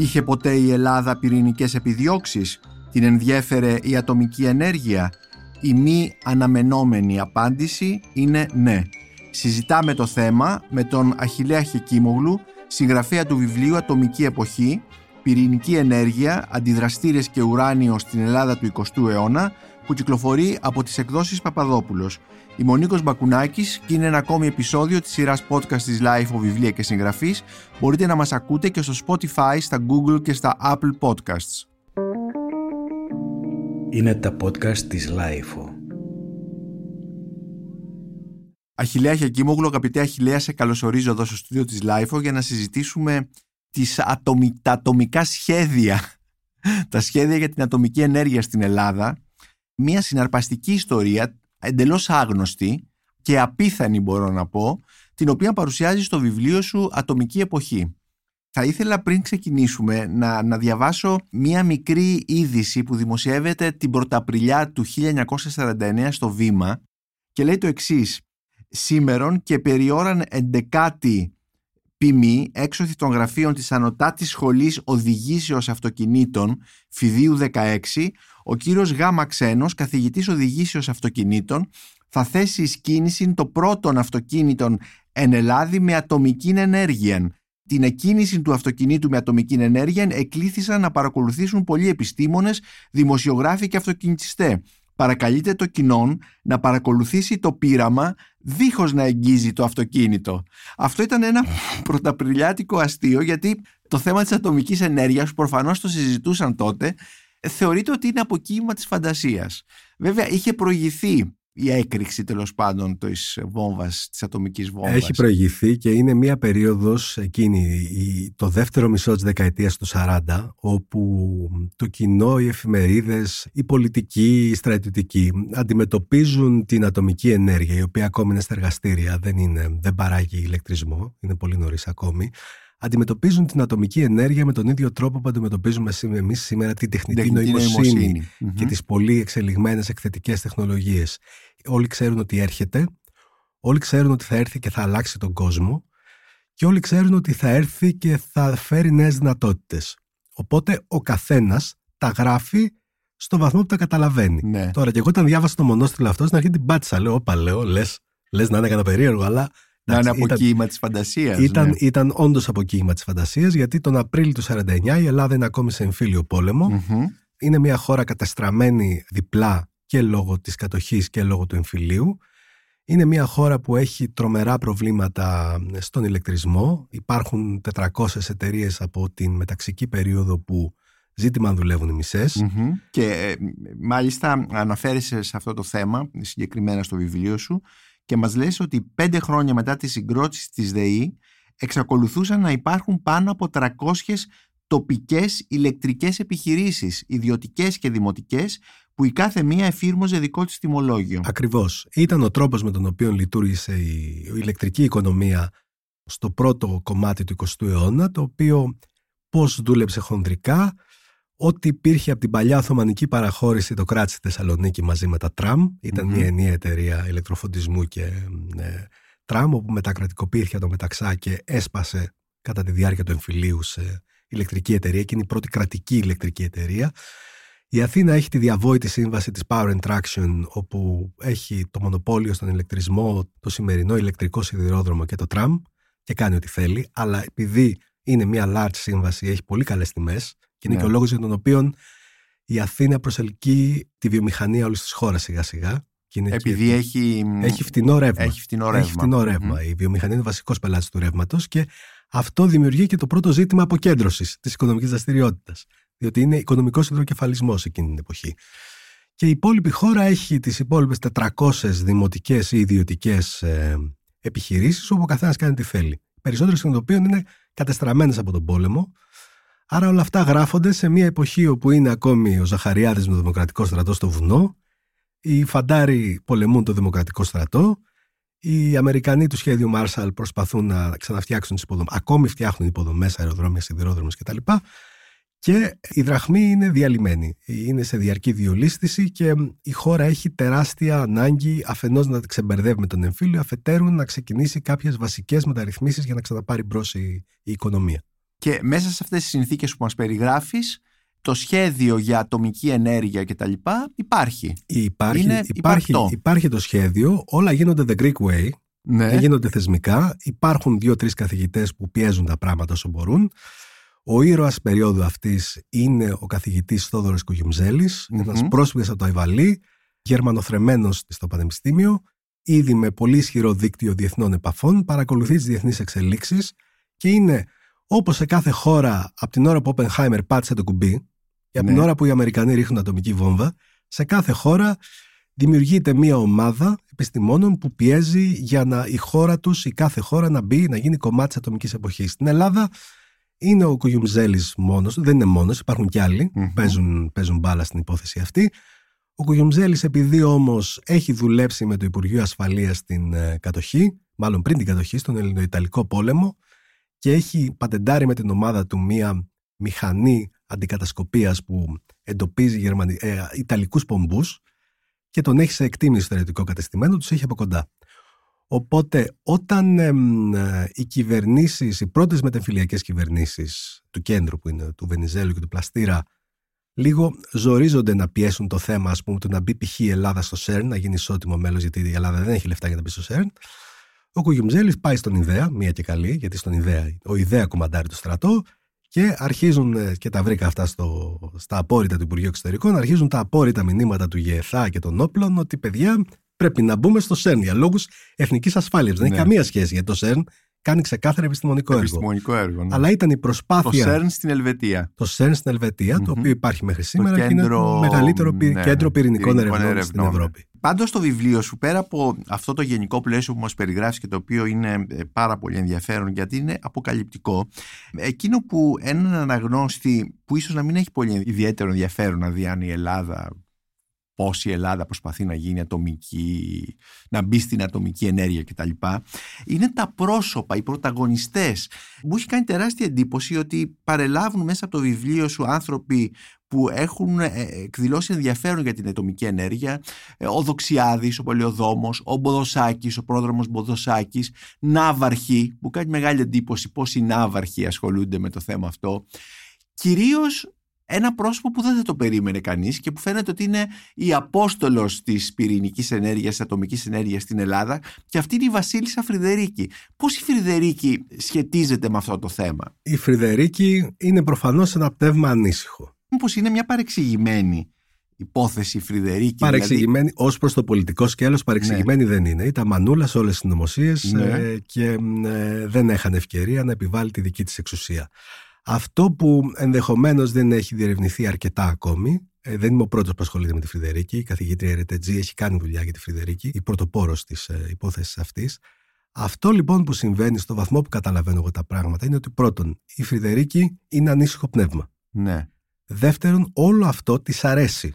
Είχε ποτέ η Ελλάδα πυρηνικές επιδιώξεις; Την ενδιέφερε η ατομική ενέργεια; Η μη αναμενόμενη απάντηση είναι ναι. Συζητάμε το θέμα με τον Αχιλέα Χεκίμογλου, συγγραφέα του βιβλίου «Ατομική εποχή», «Πυρηνική ενέργεια, αντιδραστήρες και ουράνιο στην Ελλάδα του 20ου αιώνα», που κυκλοφορεί από τις εκδόσεις Παπαδόπουλος. Η Μονίκος Μπακουνάκης και είναι ένα ακόμη επεισόδιο της σειράς podcast της Life of Βιβλία και Συγγραφής. Μπορείτε να μας ακούτε και στο Spotify, στα Google και στα Apple Podcasts. Είναι τα podcast της Life. Αχιλέα Χιακίμογλου, αγαπητέ Αχιλέα, σε καλωσορίζω εδώ στο στούντιο της Life για να συζητήσουμε τις ατομι... τα ατομικά σχέδια, τα σχέδια για την ατομική ενέργεια στην Ελλάδα μια συναρπαστική ιστορία εντελώς άγνωστη και απίθανη μπορώ να πω, την οποία παρουσιάζει στο βιβλίο σου «Ατομική εποχή». Θα ήθελα πριν ξεκινήσουμε να, διαβάσω μία μικρή είδηση που δημοσιεύεται την Πρωταπριλιά του 1949 στο Βήμα και λέει το εξής «Σήμερον και περιόραν εντεκάτη» ποιμή έξωθη των γραφείων της Ανωτάτης Σχολής Οδηγήσεως Αυτοκινήτων Φιδίου 16, ο κύριος Γάμα Ξένος, καθηγητής οδηγήσεως αυτοκινήτων, θα θέσει εις κίνηση το πρώτον αυτοκίνητον εν Ελλάδη με ατομική ενέργεια. Την εκκίνηση του αυτοκινήτου με ατομική ενέργεια εκλήθησαν να παρακολουθήσουν πολλοί επιστήμονες, δημοσιογράφοι και αυτοκινητιστές. Παρακαλείται το κοινό να παρακολουθήσει το πείραμα δίχως να εγγύζει το αυτοκίνητο. Αυτό ήταν ένα πρωταπριλιάτικο αστείο γιατί το θέμα της ατομικής ενέργειας που προφανώς το συζητούσαν τότε θεωρείται ότι είναι αποκύημα της φαντασίας. Βέβαια είχε προηγηθεί η έκρηξη τέλος πάντων της βόμβας, της ατομικής βόμβας. Έχει προηγηθεί και είναι μια περίοδος εκείνη, το δεύτερο μισό της δεκαετίας του 40, όπου το κοινό, οι εφημερίδες, οι πολιτικοί, οι στρατιωτικοί αντιμετωπίζουν την ατομική ενέργεια, η οποία ακόμη είναι στα εργαστήρια, δεν, είναι, δεν παράγει ηλεκτρισμό, είναι πολύ νωρίς ακόμη, αντιμετωπίζουν την ατομική ενέργεια με τον ίδιο τρόπο που αντιμετωπίζουμε εμείς σήμερα την τεχνητή, τεχνητή νοημοσύνη, και τις πολύ εξελιγμένες εκθετικές τεχνολογίες. Όλοι ξέρουν ότι έρχεται, όλοι ξέρουν ότι θα έρθει και θα αλλάξει τον κόσμο και όλοι ξέρουν ότι θα έρθει και θα φέρει νέες δυνατότητες. Οπότε ο καθένας τα γράφει στο βαθμό που τα καταλαβαίνει. Ναι. Τώρα, και εγώ όταν διάβασα το μονόστιλο αυτό, στην αρχή την πάτησα. Λέω, Όπα, λέω, λες να είναι κανένα περίεργο, αλλά να είναι αποκοίημα της φαντασίας. Ήταν, ναι. ήταν όντως αποκοίημα της φαντασίας, γιατί τον Απρίλιο του 1949 η Ελλάδα είναι ακόμη σε εμφύλιο Είναι μια χώρα καταστραμμένη διπλά και λόγω της κατοχής και λόγω του εμφυλίου. Είναι μια χώρα που έχει τρομερά προβλήματα στον ηλεκτρισμό. Υπάρχουν 400 εταιρείες από την μεταξική περίοδο που ζήτημα αν δουλεύουν οι μισες Και ε, μάλιστα αναφέρεσαι σε αυτό το θέμα, συγκεκριμένα στο βιβλίο σου, και μας λες ότι πέντε χρόνια μετά τη συγκρότηση της ΔΕΗ εξακολουθούσαν να υπάρχουν πάνω από 300 τοπικές ηλεκτρικές επιχειρήσεις, ιδιωτικές και δημοτικές, που η κάθε μία εφήρμοζε δικό της τιμολόγιο. Ακριβώς. Ήταν ο τρόπος με τον οποίο λειτουργήσε η ηλεκτρική οικονομία στο πρώτο κομμάτι του 20ου αιώνα, το οποίο πώς δούλεψε χονδρικά, Ό,τι υπήρχε από την παλιά Οθωμανική παραχώρηση το κράτησε στη Θεσσαλονίκη μαζί με τα τραμ. Ήταν μια ενιαία εταιρεία ηλεκτροφωτισμού και ε, τραμ, όπου μετακρατικοποιήθηκε το μεταξά και έσπασε κατά τη διάρκεια του εμφυλίου σε ηλεκτρική εταιρεία και είναι η πρώτη κρατική ηλεκτρική εταιρεία. Η Αθήνα έχει τη διαβόητη σύμβαση της Power and Traction όπου έχει το μονοπόλιο στον ηλεκτρισμό, το σημερινό ηλεκτρικό σιδηρόδρομο και το τραμ και κάνει ό,τι θέλει, αλλά επειδή είναι μια large σύμβαση, έχει πολύ καλές τιμές και είναι ναι. και ο λόγος για τον οποίο η Αθήνα προσελκύει τη βιομηχανία όλης της χώρας σιγά σιγά. Επειδή έχει, έχει φτηνό ρεύμα. Έχει φτηνό ρεύμα. Έχει φτηνό ρεύμα. Η βιομηχανία είναι βασικός πελάτης του ρεύματος και αυτό δημιουργεί και το πρώτο ζήτημα αποκέντρωσης της οικονομικής δραστηριότητας. Διότι είναι οικονομικός υδροκεφαλισμός εκείνη την εποχή. Και η υπόλοιπη χώρα έχει τις υπόλοιπες 400 δημοτικές ή ιδιωτικές ε, επιχειρήσεις όπου ο καθένας κάνει τι θέλει. Περισσότερες των οποίων είναι κατεστραμμένες από τον πόλεμο Άρα όλα αυτά γράφονται σε μια εποχή όπου είναι ακόμη ο Ζαχαριάδης με το Δημοκρατικό στρατό στο βουνό, οι Φαντάροι πολεμούν το Δημοκρατικό στρατό, οι Αμερικανοί του σχέδιου Μάρσαλ προσπαθούν να ξαναφτιάξουν τις υποδομές, ακόμη φτιάχνουν υποδομές, αεροδρόμια, σιδηρόδρομου κτλ. Και η δραχμή είναι διαλυμένη. Είναι σε διαρκή διολίσθηση και η χώρα έχει τεράστια ανάγκη αφενός να ξεμπερδεύει με τον εμφύλιο, αφετέρου να ξεκινήσει κάποιες βασικές μεταρρυθμίσεις για να ξαναπάρει μπρος η, η οικονομία. Και μέσα σε αυτές τις συνθήκες που μας περιγράφεις, το σχέδιο για ατομική ενέργεια και τα λοιπά υπάρχει. Υπάρχει, Είναι υπάρχει, υπάρχει το σχέδιο, όλα γίνονται the Greek way, ναι. δεν γίνονται θεσμικά. Υπάρχουν δύο-τρεις καθηγητές που πιέζουν τα πράγματα όσο μπορούν. Ο ήρωας περίοδου αυτής είναι ο καθηγητής Θόδωρος Κουγιουμζέλης, mm-hmm. ένας πρόσφυγας από το Αϊβαλή, γερμανοθρεμένος στο Πανεπιστήμιο, ήδη με πολύ ισχυρό δίκτυο διεθνών επαφών, παρακολουθεί τις διεθνείς εξελίξεις και είναι όπως σε κάθε χώρα από την ώρα που ο Oppenheimer πάτησε το κουμπί και από την ναι. ώρα που οι Αμερικανοί ρίχνουν ατομική βόμβα, σε κάθε χώρα δημιουργείται μια ομάδα επιστημόνων που πιέζει για να η χώρα τους, η κάθε χώρα να μπει, να γίνει κομμάτι της ατομικής εποχής. Στην Ελλάδα είναι ο Κουγιουμζέλης μόνος, δεν είναι μόνος, υπάρχουν κι άλλοι που παίζουν, παίζουν μπάλα στην υπόθεση αυτή. Ο Κουγιουμζέλης επειδή όμως έχει δουλέψει με το Υπουργείο Ασφαλείας στην ε, κατοχή, μάλλον πριν την κατοχή, στον Ελληνοϊταλικό πόλεμο και έχει πατεντάρει με την ομάδα του μία μηχανή αντικατασκοπίας που εντοπίζει Γερμανι... ε, Ιταλικούς πομπούς και τον έχει σε εκτίμηση στο στρατιωτικό κατεστημένο, τους έχει από κοντά. Οπότε όταν ε, οι κυβερνήσεις, οι πρώτες μετεμφυλιακές κυβερνήσεις του κέντρου που είναι του Βενιζέλου και του Πλαστήρα λίγο ζορίζονται να πιέσουν το θέμα, ας πούμε, του να μπει π.χ. η Ελλάδα στο ΣΕΡΝ, να γίνει ισότιμο μέλος γιατί η Ελλάδα δεν έχει λεφτά για να μπει στο ΣΕΡΝ. Ο Κουγιουμζέλης πάει στον Ιδέα, μία και καλή, γιατί στον Ιδέα, ο Ιδέα κομμαντάρει το στρατό και αρχίζουν, ε, και τα βρήκα αυτά στο, στα απόρριτα του Υπουργείου Εξωτερικών, αρχίζουν τα απόρριτα μηνύματα του ΓΕΘΑ και των όπλων ότι παιδιά πρέπει να μπούμε στο ΣΕΡΝ για λόγους εθνικής ασφάλειας. Δεν έχει ναι. καμία σχέση γιατί το ΣΕΡΝ κάνει ξεκάθαρα επιστημονικό, επιστημονικό έργο. έργο ναι. Αλλά ήταν η προσπάθεια. Το ΣΕΡΝ στην Ελβετία. Το ΣΕΡΝ στην Ελβετία, mm-hmm. το οποίο υπάρχει μέχρι σήμερα το και είναι το μεγαλύτερο ναι, κέντρο πυρηνικών ερευνών, ερευνών στην Ευρώπη. Πάντως στο βιβλίο σου, πέρα από αυτό το γενικό πλαίσιο που μας περιγράφεις και το οποίο είναι ε, πάρα πολύ ενδιαφέρον γιατί είναι αποκαλυπτικό, εκείνο που έναν αναγνώστη που ίσως να μην έχει πολύ ιδιαίτερο ενδιαφέρον να δει αν η Ελλάδα πώς η Ελλάδα προσπαθεί να γίνει ατομική, να μπει στην ατομική ενέργεια κτλ. Είναι τα πρόσωπα, οι πρωταγωνιστές. Μου έχει κάνει τεράστια εντύπωση ότι παρελάβουν μέσα από το βιβλίο σου άνθρωποι που έχουν ε, εκδηλώσει ενδιαφέρον για την ατομική ενέργεια. Ε, ο Δοξιάδης, ο Πολιοδόμος, ο Μποδοσάκης, ο πρόδρομος Μποδοσάκης, Ναύαρχοι, που κάνει μεγάλη εντύπωση πώς οι Ναύαρχοι ασχολούνται με το θέμα αυτό. Κυρίως ένα πρόσωπο που δεν θα το περίμενε κανείς και που φαίνεται ότι είναι η απόστολος της πυρηνικής ενέργειας, της ατομικής ενέργειας στην Ελλάδα και αυτή είναι η Βασίλισσα Φρυδερίκη. Πώς η Φρυδερίκη σχετίζεται με αυτό το θέμα; Η Φρυδερίκη είναι προφανώς ένα πνεύμα ανήσυχο. Μήπως είναι μια παρεξηγημένη υπόθεση Φρυδερίκη. Δηλαδή; Παρεξηγημένη δηλαδή... ως προς το πολιτικό σκέλος, παρεξηγημένη ναι. δεν είναι. Ήταν μανούλας σε όλες τις νομοσίες ναι. ε, και ε, δεν έχανε ευκαιρία να επιβάλλει τη δική της εξουσία. Αυτό που ενδεχομένως δεν έχει διερευνηθεί αρκετά ακόμη, ε, δεν είμαι ο πρώτος που ασχολείται με τη Φρυδερίκη. Η καθηγήτρια Ερετετζή έχει κάνει δουλειά για τη Φρυδερίκη, η πρωτοπόρος της ε, υπόθεσης αυτής. Αυτό λοιπόν που συμβαίνει στο βαθμό που καταλαβαίνω εγώ τα πράγματα είναι ότι πρώτον, η Φρυδερίκη είναι ανήσυχο πνεύμα. Ναι. Δεύτερον, όλο αυτό της αρέσει.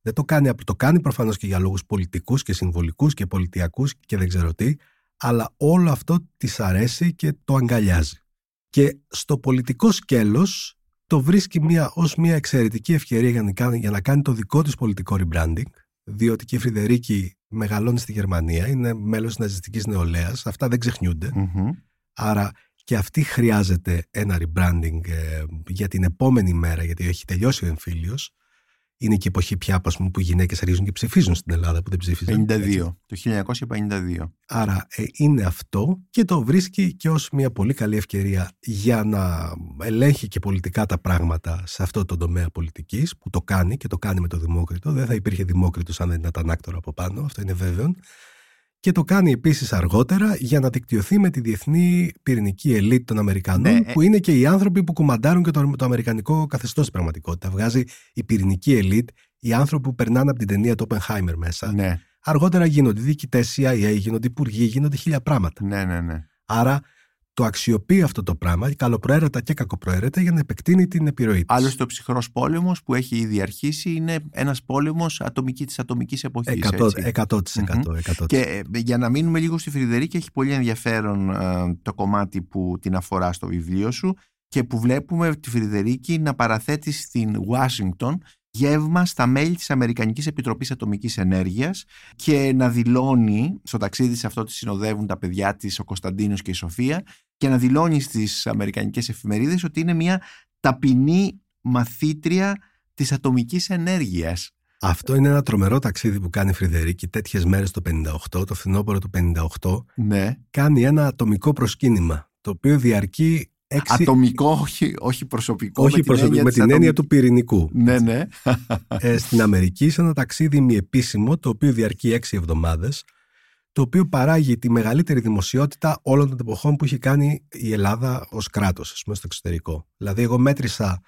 Δεν το κάνει, το κάνει προφανώς και για λόγους πολιτικούς και συμβολικούς και πολιτιακούς και δεν ξέρω τι, αλλά όλο αυτό της αρέσει και το αγκαλιάζει. Και στο πολιτικό σκέλος το βρίσκει μια, ως μια εξαιρετική ευκαιρία για να, κάνει, για να κάνει το δικό της πολιτικό rebranding, διότι και η Φρυδερίκη μεγαλώνει στη Γερμανία, είναι μέλος της ναζιστικής νεολαίας, αυτά δεν ξεχνιούνται. Άρα και αυτή χρειάζεται ένα rebranding ε, για την επόμενη μέρα, γιατί έχει τελειώσει ο εμφύλιος είναι και η εποχή πια πούμε, που οι γυναίκες αρχίζουν και ψηφίζουν στην Ελλάδα που δεν ψήφιζαν. 52, το 1952. Άρα ε, είναι αυτό και το βρίσκει και ως μια πολύ καλή ευκαιρία για να ελέγχει και πολιτικά τα πράγματα σε αυτό το τομέα πολιτικής που το κάνει και το κάνει με το Δημόκριτο. Δεν θα υπήρχε Δημόκριτος αν δεν ήταν άκτορα από πάνω, αυτό είναι βέβαιο και το κάνει επίσης αργότερα για να δικτυωθεί με τη διεθνή πυρηνική ελίτ των Αμερικανών ναι, ε- που είναι και οι άνθρωποι που κουμαντάρουν και το, το αμερικανικό καθεστώς στην πραγματικότητα. Βγάζει η πυρηνική ελίτ, οι άνθρωποι που περνάνε από την ταινία του Oppenheimer μέσα. Ναι. Αργότερα γίνονται διοικητές CIA, γίνονται υπουργοί, γίνονται χίλια πράγματα. Ναι, ναι, ναι. Άρα το αξιοποιεί αυτό το πράγμα, καλοπροαίρετα και κακοπροαίρετα, για να επεκτείνει την επιρροή της. Άλλωστε, ο ψυχρός πόλεμος που έχει ήδη αρχίσει είναι ένας πόλεμος ατομική της ατομικής εποχής. 100%. 100%, 100%, Και ε, για να μείνουμε λίγο στη Φρυδερίκη, έχει πολύ ενδιαφέρον ε, το κομμάτι που την αφορά στο βιβλίο σου και που βλέπουμε τη Φρυδερίκη να παραθέτει στην Ουάσιγκτον γεύμα στα μέλη της Αμερικανικής Επιτροπής Ατομικής Ενέργειας και να δηλώνει, στο ταξίδι σε αυτό τη συνοδεύουν τα παιδιά της ο Κωνσταντίνος και η Σοφία και να δηλώνει στις Αμερικανικές εφημερίδες ότι είναι μια ταπεινή μαθήτρια της ατομικής ενέργειας. Αυτό είναι ένα τρομερό ταξίδι που κάνει η Φρυδερίκη τέτοιες μέρες το 58, το φθινόπωρο του 58. Ναι. Κάνει ένα ατομικό προσκύνημα, το οποίο διαρκεί έξι... Ατομικό, όχι, όχι προσωπικό. Όχι με την προσωπικό, έννοια με της την έννοια ατομικής- του πυρηνικού. Ναι, ναι. ε, στην Αμερική σε ένα ταξίδι μη επίσημο, το οποίο διαρκεί έξι εβδομάδες, το οποίο παράγει τη μεγαλύτερη δημοσιότητα όλων των εποχών που έχει κάνει η Ελλάδα ως κράτος, ας πούμε, στο εξωτερικό. Δηλαδή, εγώ μέτρησα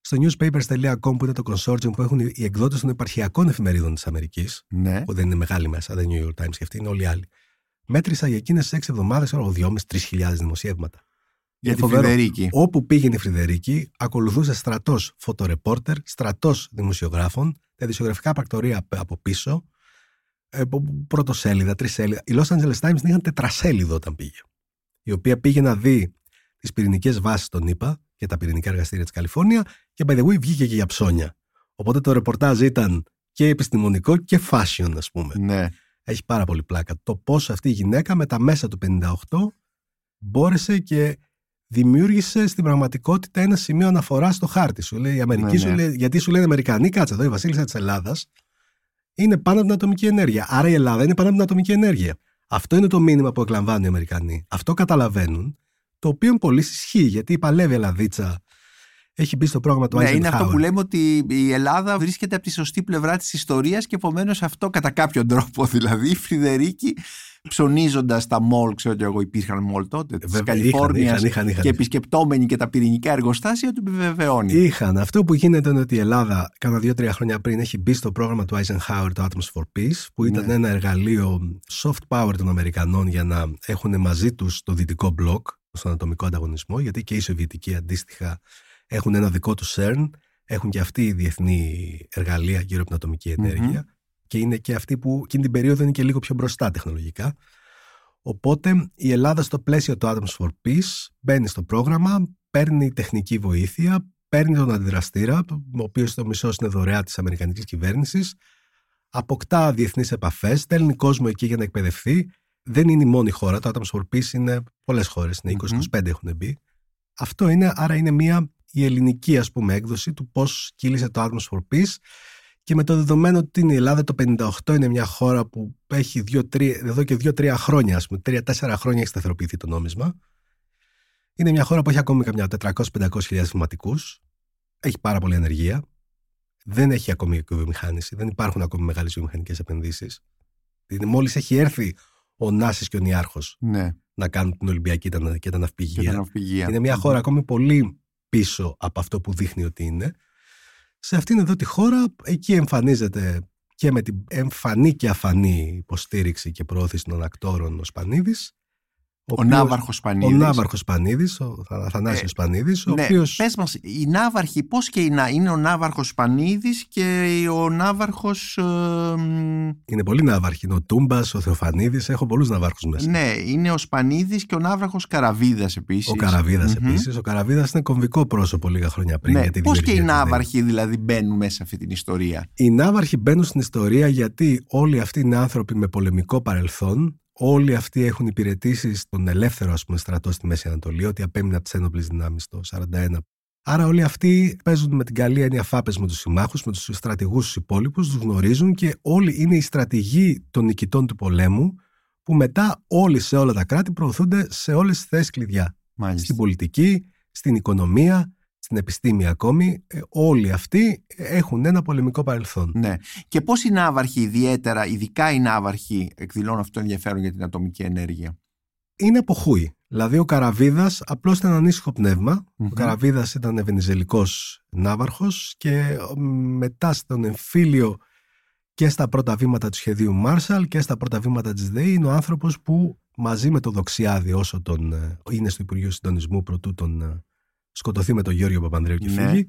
στο newspapers.com που είναι το consortium που έχουν οι οι εκδότες των επαρχιακών εφημερίδων της Αμερικής, ναι. που δεν είναι μεγάλη μέσα, δεν είναι New York Times και αυτοί είναι όλοι οι άλλοι. Μέτρησα για εκείνες τις έξι εβδομάδες, ξέρω, 2.500-3.000 δημοσιεύματα. Για τη φοβερό. Φρυδερίκη. Όπου πήγαινε η Φρυδερίκη, ακολουθούσε στρατός φωτορεπόρτερ, στρατός δημοσιογράφων, τα ειδησιογραφικά πρακτορία απ- από πίσω, ε, που- πρωτοσέλιδα, τρισέλιδα. Η Los Angeles Times την είχαν τετρασέλιδο όταν πήγε. Η οποία πήγε να δει τις πυρηνικές βάσεις των ΗΠΑ και τα πυρηνικά εργαστήρια της Καλιφόρνια και by the way βγήκε και για ψώνια. Οπότε το ρεπορτάζ ήταν και επιστημονικό και fashion, ας πούμε. Ναι. Έχει πάρα πολύ πλάκα. Το πώς αυτή η γυναίκα με τα μέσα του 58 μπόρεσε και δημιούργησε στην πραγματικότητα ένα σημείο αναφοράς στο χάρτη. Σου λέει η Αμερική, Ναι, σου ναι. λέει, γιατί σου λένε Αμερικανοί, κάτσε εδώ, η Βασίλισσα της Ελλάδας είναι πάνω από την ατομική ενέργεια. Άρα η Ελλάδα είναι πάνω από την ατομική ενέργεια. Αυτό είναι το μήνυμα που εκλαμβάνουν οι Αμερικανοί. Αυτό καταλαβαίνουν, το οποίο πολύ ισχύει, γιατί η παλεύει Ελλαδίτσα έχει μπει στο πρόγραμμα του Ναι, Eisenhower. είναι αυτό που λέμε ότι η Ελλάδα βρίσκεται από τη σωστή πλευρά της ιστορίας και επομένως αυτό κατά κάποιον τρόπο δηλαδή η Φρυδερίκη ψωνίζοντας τα μόλ, ξέρω και εγώ υπήρχαν μόλ τότε της Βέβαια, Καλιφόρνιας είχαν, είχαν, είχαν. και επισκεπτόμενοι και τα πυρηνικά εργοστάσια του επιβεβαιώνει. Είχαν. Αυτό που γίνεται είναι ότι η Ελλάδα, κάνα δύο-τρία χρόνια πριν, έχει μπει στο πρόγραμμα του Eisenhower, το Atoms for Peace, που ήταν Ναι. ένα εργαλείο soft power των Αμερικανών για να έχουν μαζί τους το δυτικό μπλοκ στον ατομικό ανταγωνισμό, γιατί και οι Σοβιετικοί αντίστοιχα έχουν ένα δικό τους CERN, έχουν και αυτοί διεθνή εργαλεία γύρω από την ατομική ενέργεια και είναι και αυτοί που εκείνη την περίοδο είναι και λίγο πιο μπροστά τεχνολογικά. Οπότε η Ελλάδα στο πλαίσιο του Atoms for Peace μπαίνει στο πρόγραμμα, παίρνει τεχνική βοήθεια, παίρνει τον αντιδραστήρα, ο οποίος το μισό είναι δωρεά της Αμερικανικής κυβέρνησης, αποκτά διεθνείς επαφές, στέλνει κόσμο εκεί για να εκπαιδευτεί. Δεν είναι η μόνη χώρα. Το Atoms for Peace είναι πολλές χώρες, είναι 20-25 έχουν μπει. Αυτό είναι, άρα είναι μια η ελληνική ας πούμε έκδοση του πώς κύλησε το Atoms for Peace και με το δεδομένο ότι η Ελλάδα το 58 είναι μια χώρα που έχει δύο, τρία, εδώ και 2-3 χρόνια, ας πούμε, 3-4 χρόνια έχει σταθεροποιηθεί το νόμισμα. Είναι μια χώρα που έχει ακόμη καμιά 400-500 χιλιάδες θυματικούς. Έχει πάρα πολλή ανεργία. Δεν έχει ακόμη βιομηχάνηση. Δεν υπάρχουν ακόμη μεγάλες βιομηχανικές επενδύσεις. Δηλαδή, μόλις έχει έρθει ο Νάσης και ο Νιάρχος Ναι, να κάνουν την Ολυμπιακή και τα- και τα ναυπηγεία. και τα ναυπηγεία. Είναι μια χώρα ακόμη πολύ πίσω από αυτό που δείχνει ότι είναι. Σε αυτήν εδώ τη χώρα, εκεί εμφανίζεται και με την εμφανή και αφανή υποστήριξη και προώθηση των ακτόρων ο Σπανίδης. Ο οποίος- Ναύαρχος Ο Πανίδης. Ναύαρχος Σπανίδης, ο Αθανάσιος Ε, Σπανίδης, ο ναι, οποίος πες μας, η Ναύαρχη, πώς και η Να- είναι ο Ναύαρχος Πανίδης και ο Ναύαρχος... ε, μ, είναι πολύ ναύαρχοι. Είναι ο Τούμπας, ο Θεοφανίδης, έχω πολλούς ναυάρχους μέσα. ναι, είναι ο Σπανίδης και ο Ναύαρχος Καραβίδας επίσης. Ο Καραβίδας Μμμ. επίσης. Ο Καραβίδας είναι κομβικό πρόσωπο λίγα χρόνια πριν. Ναι, για τη πώς και οι δημιουργία της ΔΕΗ. Ναύαρχοι δηλαδή μπαίνουν μέσα σε αυτή την ιστορία; Οι Ναύαρχοι μπαίνουν στην ιστορία γιατί όλοι αυτοί είναι άνθρωποι με πολεμικό παρελθόν. Όλοι αυτοί έχουν υπηρετήσει στον ελεύθερο ας πούμε, στρατό στη Μέση Ανατολή, ότι απέμεινε από τις ένοπλες δυνάμεις το 1941. Άρα όλοι αυτοί παίζουν με την καλή έννοια φάπες με τους συμμάχους, με τους στρατηγούς τους υπόλοιπους, τους γνωρίζουν και όλοι είναι οι στρατηγοί των νικητών του πολέμου, που μετά όλοι σε όλα τα κράτη προωθούνται σε όλες τις θέσεις κλειδιά. Μάλιστα. Στην πολιτική, στην οικονομία, στην επιστήμη ακόμη, ε, όλοι αυτοί έχουν ένα πολεμικό παρελθόν. Ναι. Και πώς οι Ναύαρχοι ιδιαίτερα, ειδικά οι Ναύαρχοι, εκδηλώνουν αυτό το ενδιαφέρον για την ατομική ενέργεια; είναι από χούι. Δηλαδή ο Καραβίδας απλώς ήταν ανήσυχο πνεύμα. Μμμ. Ο Καραβίδας ήταν ευενιζελικό ναύαρχος και μετά στον εμφύλιο και στα πρώτα βήματα του σχεδίου Μάρσαλ και στα πρώτα βήματα της ΔΕΗ είναι ο άνθρωπος που μαζί με τον Δοξιάδη, όσο τον ε, είναι στο Υπουργείο Συντονισμού, προτού τον ε, σκοτωθεί με τον Γιώργο Παπανδρέου και Ναι. φύγει,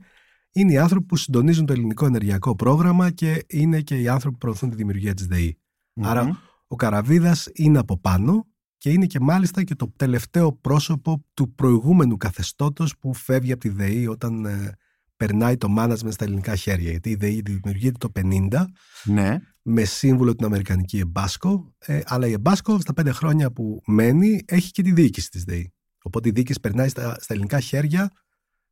είναι οι άνθρωποι που συντονίζουν το ελληνικό ενεργειακό πρόγραμμα και είναι και οι άνθρωποι που προωθούν τη δημιουργία της ΔΕΗ. Άρα Μμμ. ο Καραβίδας είναι από πάνω και είναι και μάλιστα και το τελευταίο πρόσωπο του προηγούμενου καθεστώτος που φεύγει από τη ΔΕΗ όταν ε, περνάει το management στα ελληνικά χέρια. Γιατί η ΔΕΗ δημιουργείται το 50 Ναι. με σύμβουλο την Αμερικανική Εμπάσκο, ε, αλλά η Εμπάσκο στα πέντε χρόνια που μένει έχει και τη διοίκηση της ΔΕΗ. Οπότε η διοίκηση περνάει στα, στα ελληνικά χέρια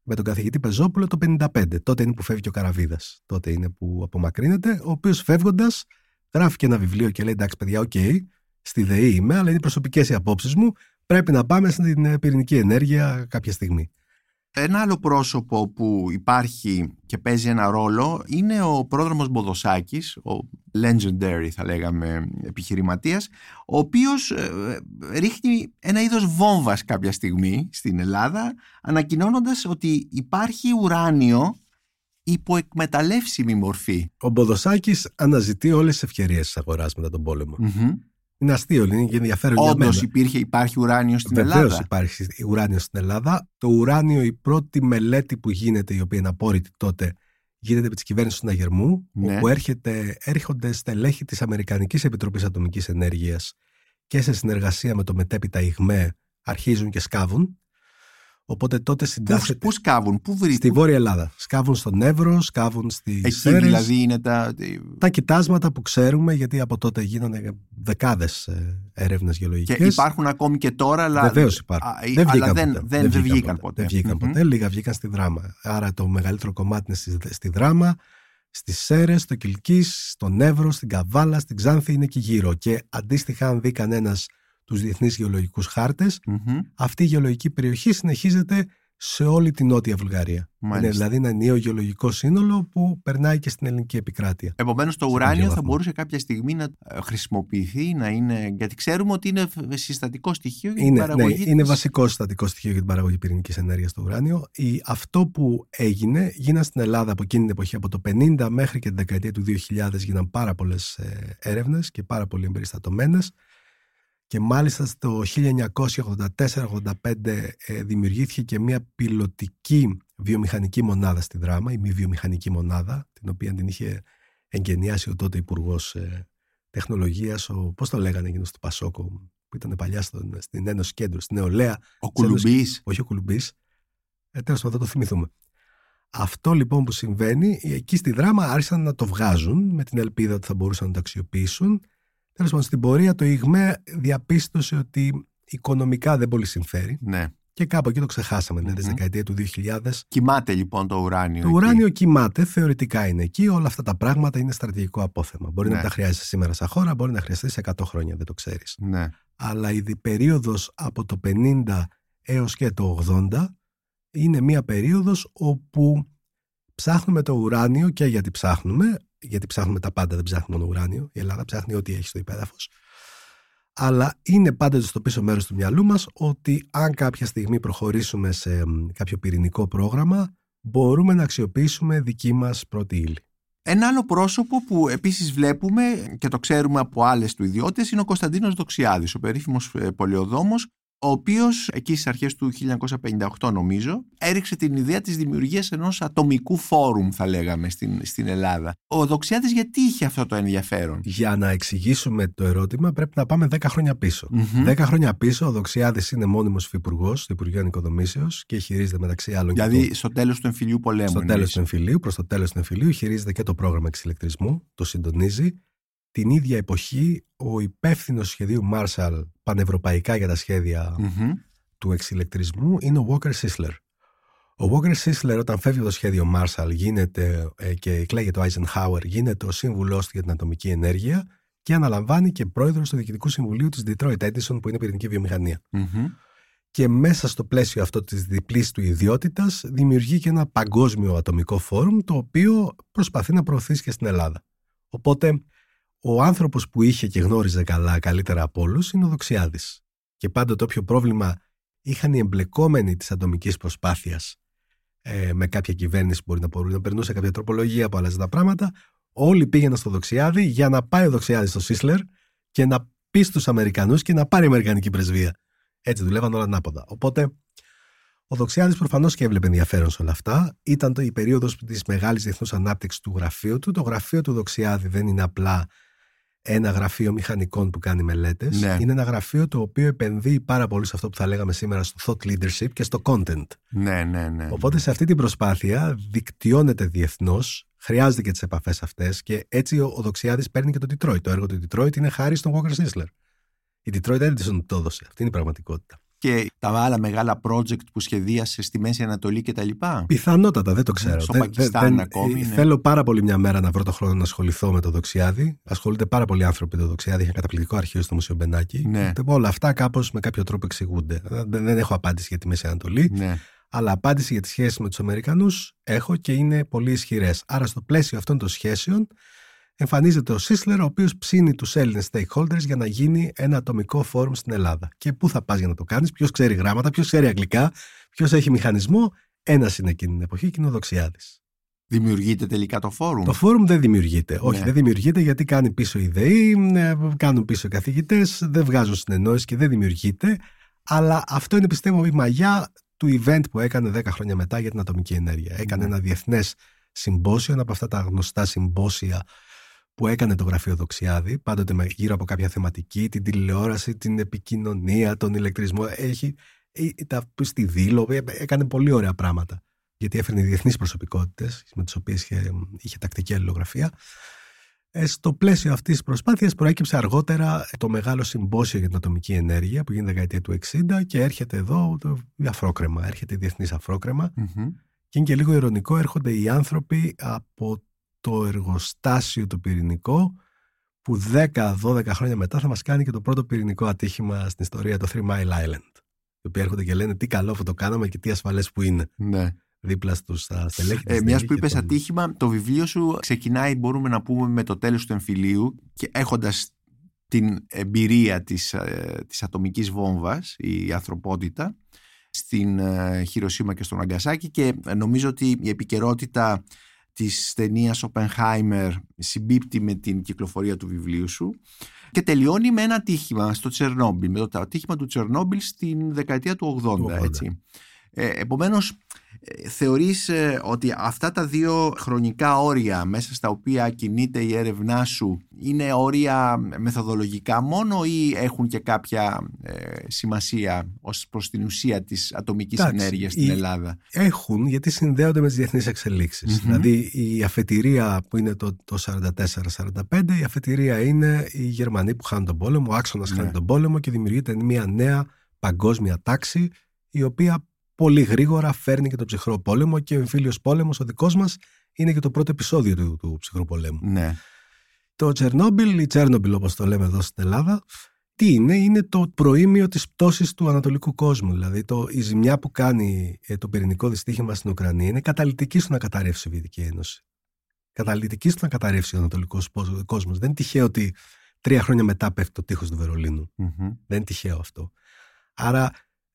με τον καθηγητή Πεζόπουλο το 55. Τότε είναι που φεύγει ο Καραβίδας. Τότε είναι που απομακρύνεται, ο οποίος φεύγοντας γράφει και ένα βιβλίο και λέει: Εντάξει, παιδιά, οκ, στη ΔΕΗ είμαι, αλλά είναι προσωπικές οι απόψεις μου. Πρέπει να πάμε στην ε, πυρηνική ενέργεια κάποια στιγμή. Ένα άλλο πρόσωπο που υπάρχει και παίζει ένα ρόλο είναι ο Πρόδρομος Μποδοσάκης, ο legendary θα λέγαμε επιχειρηματίας, ο οποίος ε, ε, ρίχνει ένα είδος βόμβας κάποια στιγμή στην Ελλάδα, ανακοινώνοντας ότι υπάρχει ουράνιο υποεκμεταλλεύσιμη μορφή. Ο Μποδοσάκης αναζητεί όλες τις ευκαιρίες της αγοράς μετά τον πολεμο Είναι αστείο, είναι και ενδιαφέρον για Όντως μένα. υπήρχε, υπάρχει ουράνιο στην Βεβαίως Ελλάδα. υπάρχει ουράνιο στην Ελλάδα. Το ουράνιο, η πρώτη μελέτη που γίνεται, η οποία είναι απόρριτη τότε, γίνεται από τη κυβέρνηση του Ναγερμού, Ναι. όπου έρχεται, έρχονται στελέχη της Αμερικανικής Επιτροπής Ατομικής Ενέργειας και σε συνεργασία με το μετέπειτα ΙΓΜΕ αρχίζουν και σκάβουν. Οπότε τότε Πού, συντάσσεται. πού σκάβουν, πού βρίσκουν. Στη Βόρεια Ελλάδα. Σκάβουν στον Εύρο, σκάβουν στι Εκεί Σέρες. δηλαδή είναι τα. Τα κοιτάσματα που ξέρουμε, γιατί από τότε γίνανε δεκάδες έρευνες γεωλογικές. Και υπάρχουν ακόμη και τώρα, αλλά. Βεβαίως υπάρχουν. Α, δεν αλλά βγήκαν δεν, ποτέ. δεν, δεν βγήκαν ποτέ. Δεν βγήκαν Μμμ. ποτέ. Λίγα βγήκαν στη δράμα. Άρα το μεγαλύτερο κομμάτι είναι στη, στη δράμα, στις Σέρες, στο Κιλκή, στον Εύρο, στην Καβάλα, στην Ξάνθη είναι εκεί γύρω. Και αντίστοιχα, αν δει κανένας τους διεθνείς γεωλογικούς χάρτες, Μμμ. αυτή η γεωλογική περιοχή συνεχίζεται σε όλη την νότια Βουλγαρία. Μάλιστα. Είναι δηλαδή ένα νέο γεωλογικό σύνολο που περνάει και στην ελληνική επικράτεια. Επομένως, το Σε ουράνιο κάποιο θα βαθμό. μπορούσε κάποια στιγμή να ε, χρησιμοποιηθεί, να είναι. Γιατί ξέρουμε ότι είναι φ- συστατικό στοιχείο για την Είναι, ναι, παραγωγή. είναι της- βασικό συστατικό στοιχείο για την παραγωγή πυρηνικής ενέργειας στο ουράνιο. Η, αυτό που έγινε, γίνανε στην Ελλάδα από εκείνη την εποχή, από το 50 μέχρι και τη δεκαετία του 2000, γίναν πάρα πολλές έρευνες και πάρα πολύ εμπεριστατωμένες. Και μάλιστα στο 1984-85 ε, δημιουργήθηκε και μια πιλωτική βιομηχανική μονάδα στη Δράμα, η μη βιομηχανική μονάδα, την οποία την είχε εγκαινιάσει ο τότε Υπουργός Τεχνολογίας, ο πώς το λέγανε εκείνος του Πασόκο, που ήταν παλιά στον, στην Ένωση Κέντρου, στην Νεολαία, Ο Κουλουμπής. όχι ο Κουλουμπής. Ε, Τέλος πάντων, θα το θυμηθούμε. Αυτό λοιπόν που συμβαίνει, εκεί στη δράμα άρχισαν να το βγάζουν με την ελπίδα ότι θα μπορούσαν να το αξιοποιήσουν. Τέλος πάντων, στην πορεία το ΙΓΜΕ διαπίστωσε ότι οικονομικά δεν πολύ συμφέρει Ναι. και κάπου εκεί το ξεχάσαμε, δηλαδή Μμμ. στη δεκαετία του 2000. Κοιμάται λοιπόν το ουράνιο. Το εκεί. ουράνιο κοιμάται, θεωρητικά είναι εκεί. Όλα αυτά τα πράγματα είναι στρατηγικό απόθεμα. Μπορεί Ναι. να τα χρειάζεσαι σήμερα σαν χώρα, μπορεί να χρειαστείς σε 100 χρόνια, δεν το ξέρεις. Ναι. αλλά η δι- περίοδος από το 50 έως και το 80 είναι μια περίοδος όπου ψάχνουμε το ουράνιο και γιατί ψάχνουμε, γιατί ψάχνουμε τα πάντα, δεν ψάχνουμε μόνο ουράνιο, η Ελλάδα ψάχνει ό,τι έχει στο υπέδαφος, αλλά είναι πάντοτε στο πίσω μέρος του μυαλού μας ότι αν κάποια στιγμή προχωρήσουμε σε μ, κάποιο πυρηνικό πρόγραμμα, μπορούμε να αξιοποιήσουμε δική μας πρώτη ύλη. Ένα άλλο πρόσωπο που επίσης βλέπουμε και το ξέρουμε από άλλες του ιδιώτες είναι ο Κωνσταντίνος Δοξιάδης, ο περίφημος ε, πολιοδόμος, ο οποίος εκεί στις αρχές του 1958 νομίζω έριξε την ιδέα της δημιουργίας ενός ατομικού φόρουμ θα λέγαμε στην, στην Ελλάδα. Ο Δοξιάδης γιατί είχε αυτό το ενδιαφέρον; Για να εξηγήσουμε το ερώτημα πρέπει να πάμε 10 χρόνια πίσω. Μμμ. 10 χρόνια πίσω, ο Δοξιάδης είναι μόνιμος υφυπουργός στο Υπουργείο Νοικοδομήσεως και χειρίζεται μεταξύ άλλων και Δηλαδή το- στο τέλος του εμφυλίου πολέμου. στο εννοείς. τέλος του εμφυλίου, προς το τέλος του εμφυλίου, χειρίζεται και το πρόγραμμα εξηλεκτρισμού, το συντονίζει. Την ίδια εποχή, ο υπεύθυνος σχεδίου Marshall πανευρωπαϊκά για τα σχέδια Μμμ. του εξηλεκτρισμού είναι ο Walker Sisler. Ο Walker Sisler όταν φεύγει από το σχέδιο Marshall γίνεται, ε, και εκλέγεται ο Eisenhower, γίνεται ο σύμβουλός του για την ατομική ενέργεια και αναλαμβάνει και πρόεδρος του Διοικητικού Συμβουλίου της Detroit Edison που είναι πυρηνική βιομηχανία. Μμμ. Και μέσα στο πλαίσιο αυτό της διπλής του ιδιότητας δημιουργεί και ένα παγκόσμιο ατομικό φόρουμ το οποίο προσπαθεί να προωθήσει και στην Ελλάδα. Οπότε ο άνθρωπος που είχε και γνώριζε καλά καλύτερα από όλους είναι ο Δοξιάδης. Και πάντοτε όποιο πρόβλημα είχαν οι εμπλεκόμενοι της ατομικής προσπάθειας ε, με κάποια κυβέρνηση που μπορεί να, μπορούσε να περνούσε κάποια τροπολογία που άλλαζε τα πράγματα, όλοι πήγαιναν στο Δοξιάδη για να πάει ο Δοξιάδης στο Σίσλερ και να πει στους Αμερικανούς και να πάρει η Αμερικανική πρεσβεία. Έτσι δουλεύαν όλα ανάποδα. Οπότε ο Δοξιάδης προφανώς και έβλεπε ενδιαφέρον σε όλα αυτά. Ήταν το, η περίοδος της μεγάλης διεθνούς ανάπτυξης του γραφείου του. Το γραφείο του Δοξιάδη δεν είναι απλά ένα γραφείο μηχανικών που κάνει μελέτες. Ναι. Είναι ένα γραφείο το οποίο επενδύει πάρα πολύ σε αυτό που θα λέγαμε σήμερα στο thought leadership και στο content. Ναι, ναι, ναι. Οπότε σε αυτή την προσπάθεια δικτυώνεται διεθνώς, χρειάζεται και τις επαφές αυτές και έτσι ο, ο Δοξιάδης παίρνει και το Detroit. Το έργο του Detroit είναι χάρη στον Walker Sisler. Η Detroit δεν το έδωσε. Αυτή είναι η πραγματικότητα. Και τα άλλα μεγάλα project που σχεδίασε στη Μέση Ανατολή και τα λοιπά; Πιθανότατα, δεν το ξέρω. Στο Δεν- Πακιστάν δεν- ακόμη, ναι. Θέλω πάρα πολύ μια μέρα να βρω το χρόνο να ασχοληθώ με το Δοξιάδη. Ασχολούνται πάρα πολλοί άνθρωποι με το Δοξιάδη. Έχει ένα καταπληκτικό αρχείο στο Μουσείο Μπενάκη. Ναι. Οπότε Όλα αυτά κάπως με κάποιο τρόπο εξηγούνται. Δεν, δεν έχω απάντηση για τη Μέση Ανατολή. Ναι. Αλλά απάντηση για τις σχέσεις με τους Αμερικανούς έχω και είναι πολύ ισχυρές. Άρα στο πλαίσιο αυτών των σχέσεων εμφανίζεται ο Σίσλερ ο οποίος ψήνει τους Έλληνες stakeholders για να γίνει ένα ατομικό φόρουμ στην Ελλάδα. Και πού θα πας για να το κάνεις, ποιος ξέρει γράμματα, ποιος ξέρει αγγλικά, ποιος έχει μηχανισμό. Ένας είναι εκείνη την εποχή και είναι ο Δοξιάδης. Δημιουργείται τελικά το φόρουμ; Το φόρουμ δεν δημιουργείται. Όχι, Ναι. δεν δημιουργείται γιατί κάνει πίσω οι ΔΕΗ, ε, κάνουν πίσω οι καθηγητές, δεν βγάζουν συνεννόηση και δεν δημιουργείται. Αλλά αυτό είναι πιστεύω η μαγιά του event που έκανε 10 χρόνια μετά για την ατομική ενέργεια. Έκανε Ναι. ένα διεθνές συμπόσιο, ένα από αυτά τα γνωστά συμπόσια που έκανε το γραφείο Δοξιάδη, πάντοτε με- γύρω από κάποια θεματική, την τηλεόραση, την επικοινωνία, τον ηλεκτρισμό. Έχει, ε, τα, στη Δήλο, ε, έκανε πολύ ωραία πράγματα. Γιατί έφερνε διεθνείς προσωπικότητες με τις οποίες είχε, είχε τακτική αλληλογραφία. Ε, στο πλαίσιο αυτής της προσπάθειας προέκυψε αργότερα το μεγάλο συμπόσιο για την ατομική ενέργεια που γίνεται δεκαετία του 60 και έρχεται εδώ το η αφρόκρεμα, έρχεται διεθνής αφρόκρεμα. Μμμ. Και είναι και λίγο ηρωνικό, έρχονται οι άνθρωποι από το εργοστάσιο το πυρηνικό που 10-12 χρόνια μετά θα μας κάνει και το πρώτο πυρηνικό ατύχημα στην ιστορία, το Three Mile Island. Οι οποίοι έρχονται και λένε τι καλό που το κάναμε και τι ασφαλές που είναι Ναι. δίπλα στους στα στελέχη της Ε, Μιας ΔΕΗ που και είπες των- ατύχημα, το βιβλίο σου ξεκινάει, μπορούμε να πούμε, με το τέλος του εμφυλίου και έχοντας την εμπειρία της, ε, της ατομικής βόμβας, η ανθρωπότητα, στην ε, Χειροσύμα και στον Αγκασάκη και νομίζω ότι η επικαιρότητα της ταινίας Oppenheimer συμπίπτει με την κυκλοφορία του βιβλίου σου και τελειώνει με ένα ατύχημα στο Τσερνόμπιλ, με το ατύχημα του Τσερνόμπιλ στην δεκαετία του 80, Του 80. έτσι. Ε, επομένως, ε, θεωρείς ε, ότι αυτά τα δύο χρονικά όρια μέσα στα οποία κινείται η έρευνά σου είναι όρια μεθοδολογικά μόνο ή έχουν και κάποια ε, σημασία ως προς την ουσία της ατομικής Εντάξει, ενέργειας στην η- Ελλάδα; Έχουν γιατί συνδέονται με τις διεθνείς εξελίξεις. Μμμ. Δηλαδή η αφετηρία που είναι το, το 44-45, η αφετηρία είναι οι Γερμανοί που χάνουν τον πόλεμο, ο άξονας Ναι. χάνει τον πόλεμο και δημιουργείται μια νέα παγκόσμια τάξη η οποία πολύ γρήγορα φέρνει και τον ψυχρό πόλεμο και ο εμφύλιος πόλεμος ο δικός μας είναι και το πρώτο επεισόδιο του, του ψυχρού πολέμου. Ναι. Το Τσερνόμπιλ ή Τσέρνομπιλ όπως το λέμε εδώ στην Ελλάδα τι είναι, είναι το προήμιο της πτώσης του ανατολικού κόσμου. Δηλαδή το, η ζημιά που κάνει ε, το πυρηνικό δυστύχημα στην Ουκρανία είναι καταλητική στο να καταρρεύσει η Σοβιετική Ένωση. Καταλητική στο να καταρρεύσει ο ανατολικός πο- κόσμος. Δεν είναι τυχαίο ότι τρία χρόνια μετά πέφτει το τείχος του Βερολίνου. Μμμ. Δεν είναι τυχαίο αυτό. Άρα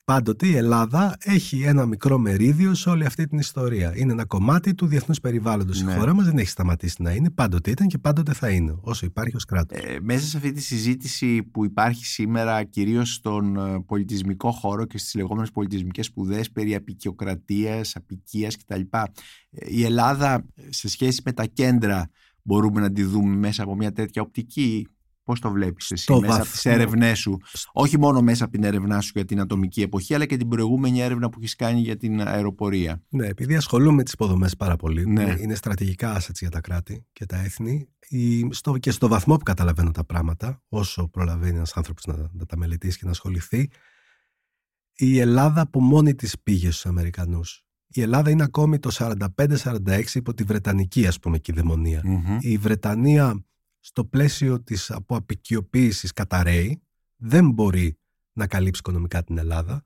πάντοτε η Ελλάδα έχει ένα μικρό μερίδιο σε όλη αυτή την ιστορία. Είναι ένα κομμάτι του διεθνούς περιβάλλοντος. Ναι. Η χώρα μας δεν έχει σταματήσει να είναι. Πάντοτε ήταν και πάντοτε θα είναι. Όσο υπάρχει ως κράτος. Ε, μέσα σε αυτή τη συζήτηση που υπάρχει σήμερα κυρίως στον ε, πολιτισμικό χώρο και στις λεγόμενες πολιτισμικές σπουδές περί απεικιοκρατίας, απικίας κτλ. Ε, Η Ελλάδα ε, σε σχέση με τα κέντρα μπορούμε να τη δούμε μέσα από μια τέτοια οπτική; Πώς το βλέπεις εσύ Στο μέσα από τις βαθμό- έρευνές σου; Όχι μόνο μέσα από την έρευνά σου για την ατομική εποχή αλλά και την προηγούμενη έρευνα που έχεις κάνει για την αεροπορία. Ναι, επειδή ασχολούμαι με τις υποδομές πάρα πολύ, Ναι. είναι- είναι στρατηγικά assets για τα κράτη και τα έθνη, η, στο, και στο βαθμό που καταλαβαίνω τα πράγματα, όσο προλαβαίνει ένας άνθρωπος να, να τα μελετήσει και να ασχοληθεί, η Ελλάδα από μόνη της πήγε στους Αμερικανούς. Η Ελλάδα είναι ακόμη το 45-46 υπό τη Βρετανική ας πούμε κυδαιμονία. Μμμ. Η Βρετανία στο πλαίσιο της από απεικιοποίησης καταραίει, δεν μπορεί να καλύψει οικονομικά την Ελλάδα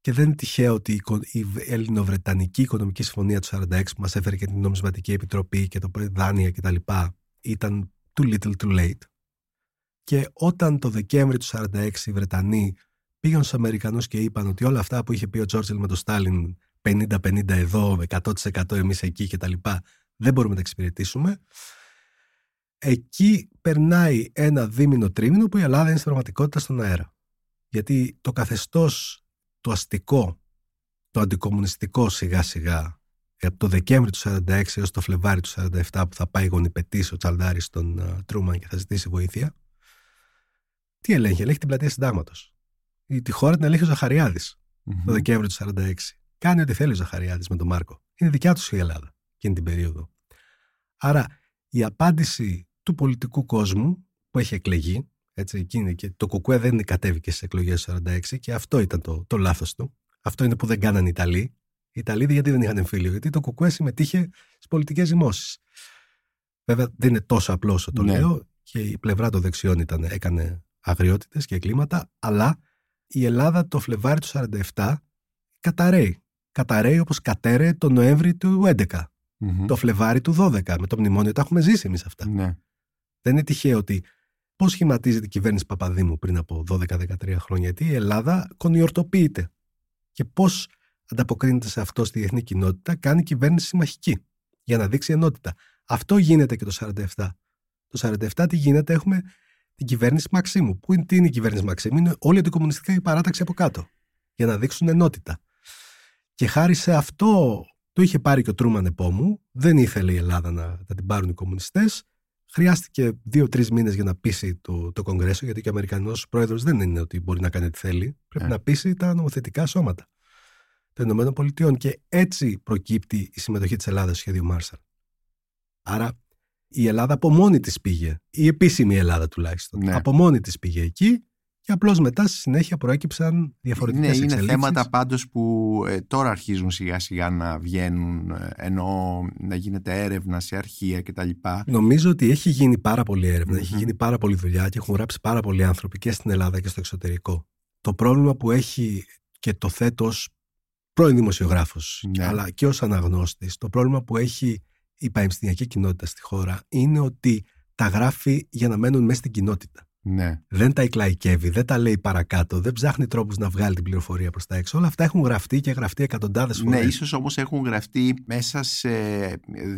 και δεν είναι τυχαίο ότι η οικο- η Ελληνοβρετανική Οικονομική Συμφωνία του 46 που μας έφερε και την Νομισματική Επιτροπή και το δάνεια κτλ. ήταν too little too late. Και όταν το Δεκέμβρη του 46 οι Βρετανοί πήγαν στους Αμερικανούς και είπαν ότι όλα αυτά που είχε πει ο Τζόρτζελ με τον Στάλιν 50-50 εδώ, 100% εμείς εκεί κτλ. δεν μπορούμε να τα εξυπηρετήσουμε. Εκεί περνάει ένα δίμηνο τρίμηνο που η Ελλάδα είναι στην πραγματικότητα στον αέρα. Γιατί το καθεστώς το αστικό, το αντικομουνιστικό σιγά σιγά από το Δεκέμβρη του 46 έως το Φλεβάρι του 47 που θα πάει γονιπετής ο Τσαλδάρης στον uh, Τρούμαν και θα ζητήσει βοήθεια. Τι ελέγχει, ελέγχει την πλατεία συντάγματος. Τη χώρα την ελέγχει ο ζαχαριαδη το Δεκέμβρη του 46. Κάνει ό,τι θέλει ο Ζαχαριάδης με τον Μάρκο. Είναι δικιά τους η Ελλάδα εκείνη την περίοδο. Άρα η απάντηση του πολιτικού κόσμου που έχει εκλεγεί, έτσι, εκείνη, και το Κουκουέ δεν κατέβηκε στις εκλογές του 46 και αυτό ήταν το, το λάθος του. Αυτό είναι που δεν κάνανε οι Ιταλοί. Οι Ιταλοί γιατί δεν είχαν εμφύλιο, γιατί το Κουκουέ συμμετείχε στις πολιτικές δημόσει. Βέβαια δεν είναι τόσο απλό όσο το ναι. λέω και η πλευρά των δεξιών ήταν, έκανε αγριότητες και εγκλήματα, αλλά η Ελλάδα το Φλεβάρι του 47 καταραίει. Καταραίει όπως κατέρεε το Νοέμβρη του 11. Το Φλεβάρι του 12. Με το μνημόνιο τα έχουμε ζήσει εμείς αυτά. Ναι. Δεν είναι τυχαίο ότι πώς σχηματίζεται η κυβέρνηση Παπαδήμου πριν από 12-13 χρόνια. Γιατί η Ελλάδα κονιορτοποιείται. Και πώς ανταποκρίνεται σε αυτό στη διεθνή κοινότητα, κάνει κυβέρνηση συμμαχική για να δείξει ενότητα. Αυτό γίνεται και το 47. Το 47 τι γίνεται, έχουμε την κυβέρνηση Μαξίμου. Πού είναι, τι είναι η κυβέρνηση Μαξίμου, είναι όλη η αντικομουνιστική παράταξη από κάτω. Για να δείξουν ενότητα. Και χάρη σε αυτό το είχε πάρει και ο Τρούμαν επόμου. Δεν ήθελε η Ελλάδα να, να την πάρουν οι κομμουνιστές. Χρειάστηκε δύο-τρεις μήνες για να πείσει το, το Κογκρέσο, γιατί και ο Αμερικανός πρόεδρος δεν είναι ότι μπορεί να κάνει ό,τι θέλει. Πρέπει ε. να πείσει τα νομοθετικά σώματα των Ηνωμένων Πολιτειών. Και έτσι προκύπτει η συμμετοχή της Ελλάδας στο σχέδιο Μάρσαλ. Άρα η Ελλάδα από μόνη της πήγε, η επίσημη Ελλάδα τουλάχιστον, ναι. από μόνη της πήγε εκεί και απλώς μετά στη συνέχεια προέκυψαν διαφορετικές ναι, εξελίξεις. Είναι θέματα πάντως που ε, τώρα αρχίζουν σιγά σιγά να βγαίνουν, ε, ενώ να γίνεται έρευνα σε αρχεία κτλ. Νομίζω ότι έχει γίνει πάρα πολλή έχει γίνει πάρα πολλή δουλειά και έχουν γράψει πάρα πολλοί άνθρωποι και στην Ελλάδα και στο εξωτερικό. Το πρόβλημα που έχει και το θέτω ως πρώην δημοσιογράφος, ναι. αλλά και ως αναγνώστης, το πρόβλημα που έχει η πανεπιστημιακή κοινότητα στη χώρα είναι ότι τα γράφει για να μένουν μέσα στην κοινότητα. Ναι. Δεν τα εκλαϊκεύει, δεν τα λέει παρακάτω, δεν ψάχνει τρόπους να βγάλει την πληροφορία προς τα έξω. Όλα αυτά έχουν γραφτεί και γραφτεί εκατοντάδες φορές. Ναι, ίσως όμως έχουν γραφτεί μέσα σε.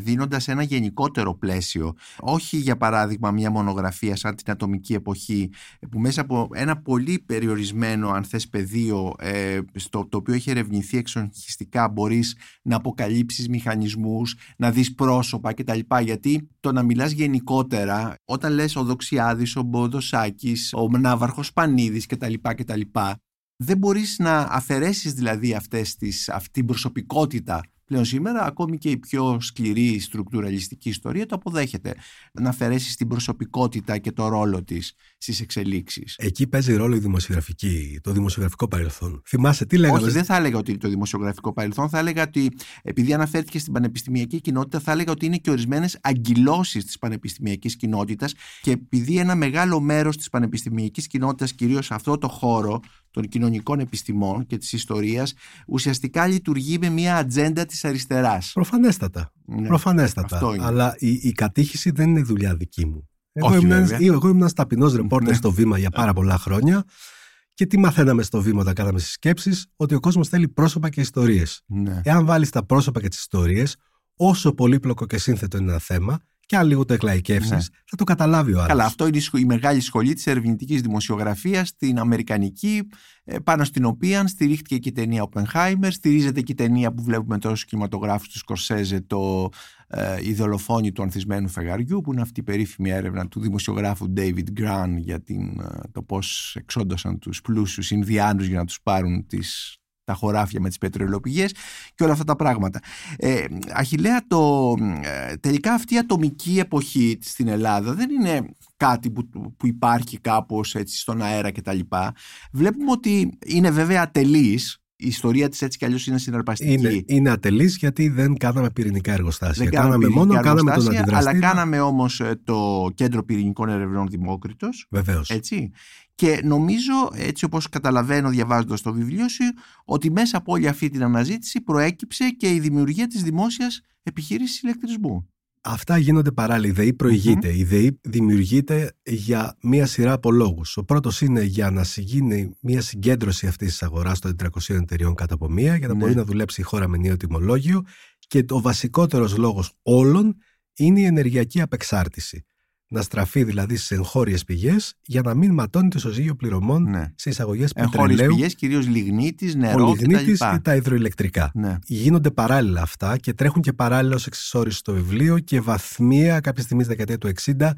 δίνοντας ένα γενικότερο πλαίσιο. Όχι, για παράδειγμα, μια μονογραφία σαν την ατομική εποχή, που μέσα από ένα πολύ περιορισμένο, αν θες, πεδίο, ε, στο το οποίο έχει ερευνηθεί εξοχιστικά, μπορείς να αποκαλύψεις μηχανισμούς, να δεις πρόσωπα κτλ. Γιατί το να μιλάς γενικότερα, όταν λες ο Δοξιάδη, ο Μπόδο, ο Ναύαρχος Πανίδης κτλ. κτλ. Δεν μπορείς να αφαιρέσεις δηλαδή αυτές τις, αυτή την προσωπικότητα πλέον σήμερα ακόμη και η πιο σκληρή στруκτουραλιστική ιστορία το αποδέχεται. Να αφαιρέσεις την προσωπικότητα και το ρόλο της στις εξελίξεις. Εκεί παίζει ρόλο η δημοσιογραφική, το δημοσιογραφικό παρελθόν. Θυμάσαι τι λέγαμε. Όχι, δεν θα έλεγα ότι το δημοσιογραφικό παρελθόν. Θα έλεγα ότι επειδή αναφέρθηκε στην πανεπιστημιακή κοινότητα, θα έλεγα ότι είναι και ορισμένες αγκυλώσεις της πανεπιστημιακής κοινότητας και επειδή ένα μεγάλο μέρος της πανεπιστημιακής κοινότητας, κυρίως σε αυτό το χώρο, των κοινωνικών επιστημών και της ιστορίας ουσιαστικά λειτουργεί με μια ατζέντα της αριστεράς. Προφανέστατα. Ναι, Προφανέστατα. Αλλά η, η κατήχηση δεν είναι δουλειά δική μου. Εγώ, Όχι, ήμουν, εγώ ήμουν ένας ταπεινός ρεπόρτερ ναι. στο βήμα για πάρα πολλά χρόνια και τι μαθαίναμε στο βήμα όταν κάναμε συσκέψεις, ότι ο κόσμος θέλει πρόσωπα και ιστορίες. Ναι. Εάν βάλεις τα πρόσωπα και τις ιστορίες, όσο πολύπλοκο και σύνθετο είναι ένα θέμα, και αν λίγο το εκλαϊκεύσεις, ναι. θα το καταλάβει ο άλλος. Καλά, αυτό είναι η μεγάλη σχολή της ερευνητικής δημοσιογραφίας, την Αμερικανική, ε, πάνω στην οποία στηρίχτηκε και η ταινία Oppenheimer, στηρίζεται και η ταινία που βλέπουμε τώρα στους κινηματογράφους του Σκορσέζε, το ε, «Η δολοφόνη του ανθισμένου φεγαριού», που είναι αυτή η περίφημη έρευνα του δημοσιογράφου David Grant για την, ε, το πώς εξόντωσαν τους πλούσιους Ινδιάνους για να τους πάρουν τις τα χωράφια με τις πετρελαιοπηγές και όλα αυτά τα πράγματα. Ε, Αχιλέα, το, ε, τελικά αυτή η ατομική εποχή στην Ελλάδα δεν είναι κάτι που, που υπάρχει κάπως έτσι στον αέρα κτλ. Βλέπουμε ότι είναι βέβαια ατελής η ιστορία της έτσι κι αλλιώς είναι συναρπαστική. Είναι, είναι ατελής γιατί δεν κάναμε πυρηνικά εργοστάσια. Δεν κάναμε, μόνο, κάναμε τον αντιδραστήρα. Αλλά κάναμε όμως ε, το Κέντρο Πυρηνικών Ερευνών Δημόκριτος. Βεβαίως. Έτσι. Και νομίζω, έτσι όπως καταλαβαίνω διαβάζοντας το βιβλίο σου, ότι μέσα από όλη αυτή την αναζήτηση προέκυψε και η δημιουργία της δημόσιας επιχείρησης ηλεκτρισμού. Αυτά γίνονται παράλληλα. Η ΔΕΗ προηγείται. Η ΔΕΗ δημιουργείται για μία σειρά από λόγους. Ο πρώτος είναι για να γίνει μία συγκέντρωση αυτής της αγοράς των 400 εταιριών κατά από μία, για να ναι. μπορεί να δουλέψει η χώρα με νέο τιμολόγιο. Και ο βασικότερος λόγος όλων είναι η ενεργειακή απεξάρτηση να στραφεί δηλαδή στις εγχώριες πηγές για να μην ματώνει το ισοζύγιο πληρωμών Ναι. σε εισαγωγές Εγχώριες πετρελαίου, πηγές, κυρίως λιγνίτης, νερό ο λιγνίτης κτλ. και τα υδροηλεκτρικά. Ναι. Γίνονται παράλληλα αυτά και τρέχουν και παράλληλα ως εξισόρηση στο βιβλίο και βαθμία κάποια στιγμή στη δεκαετία του 60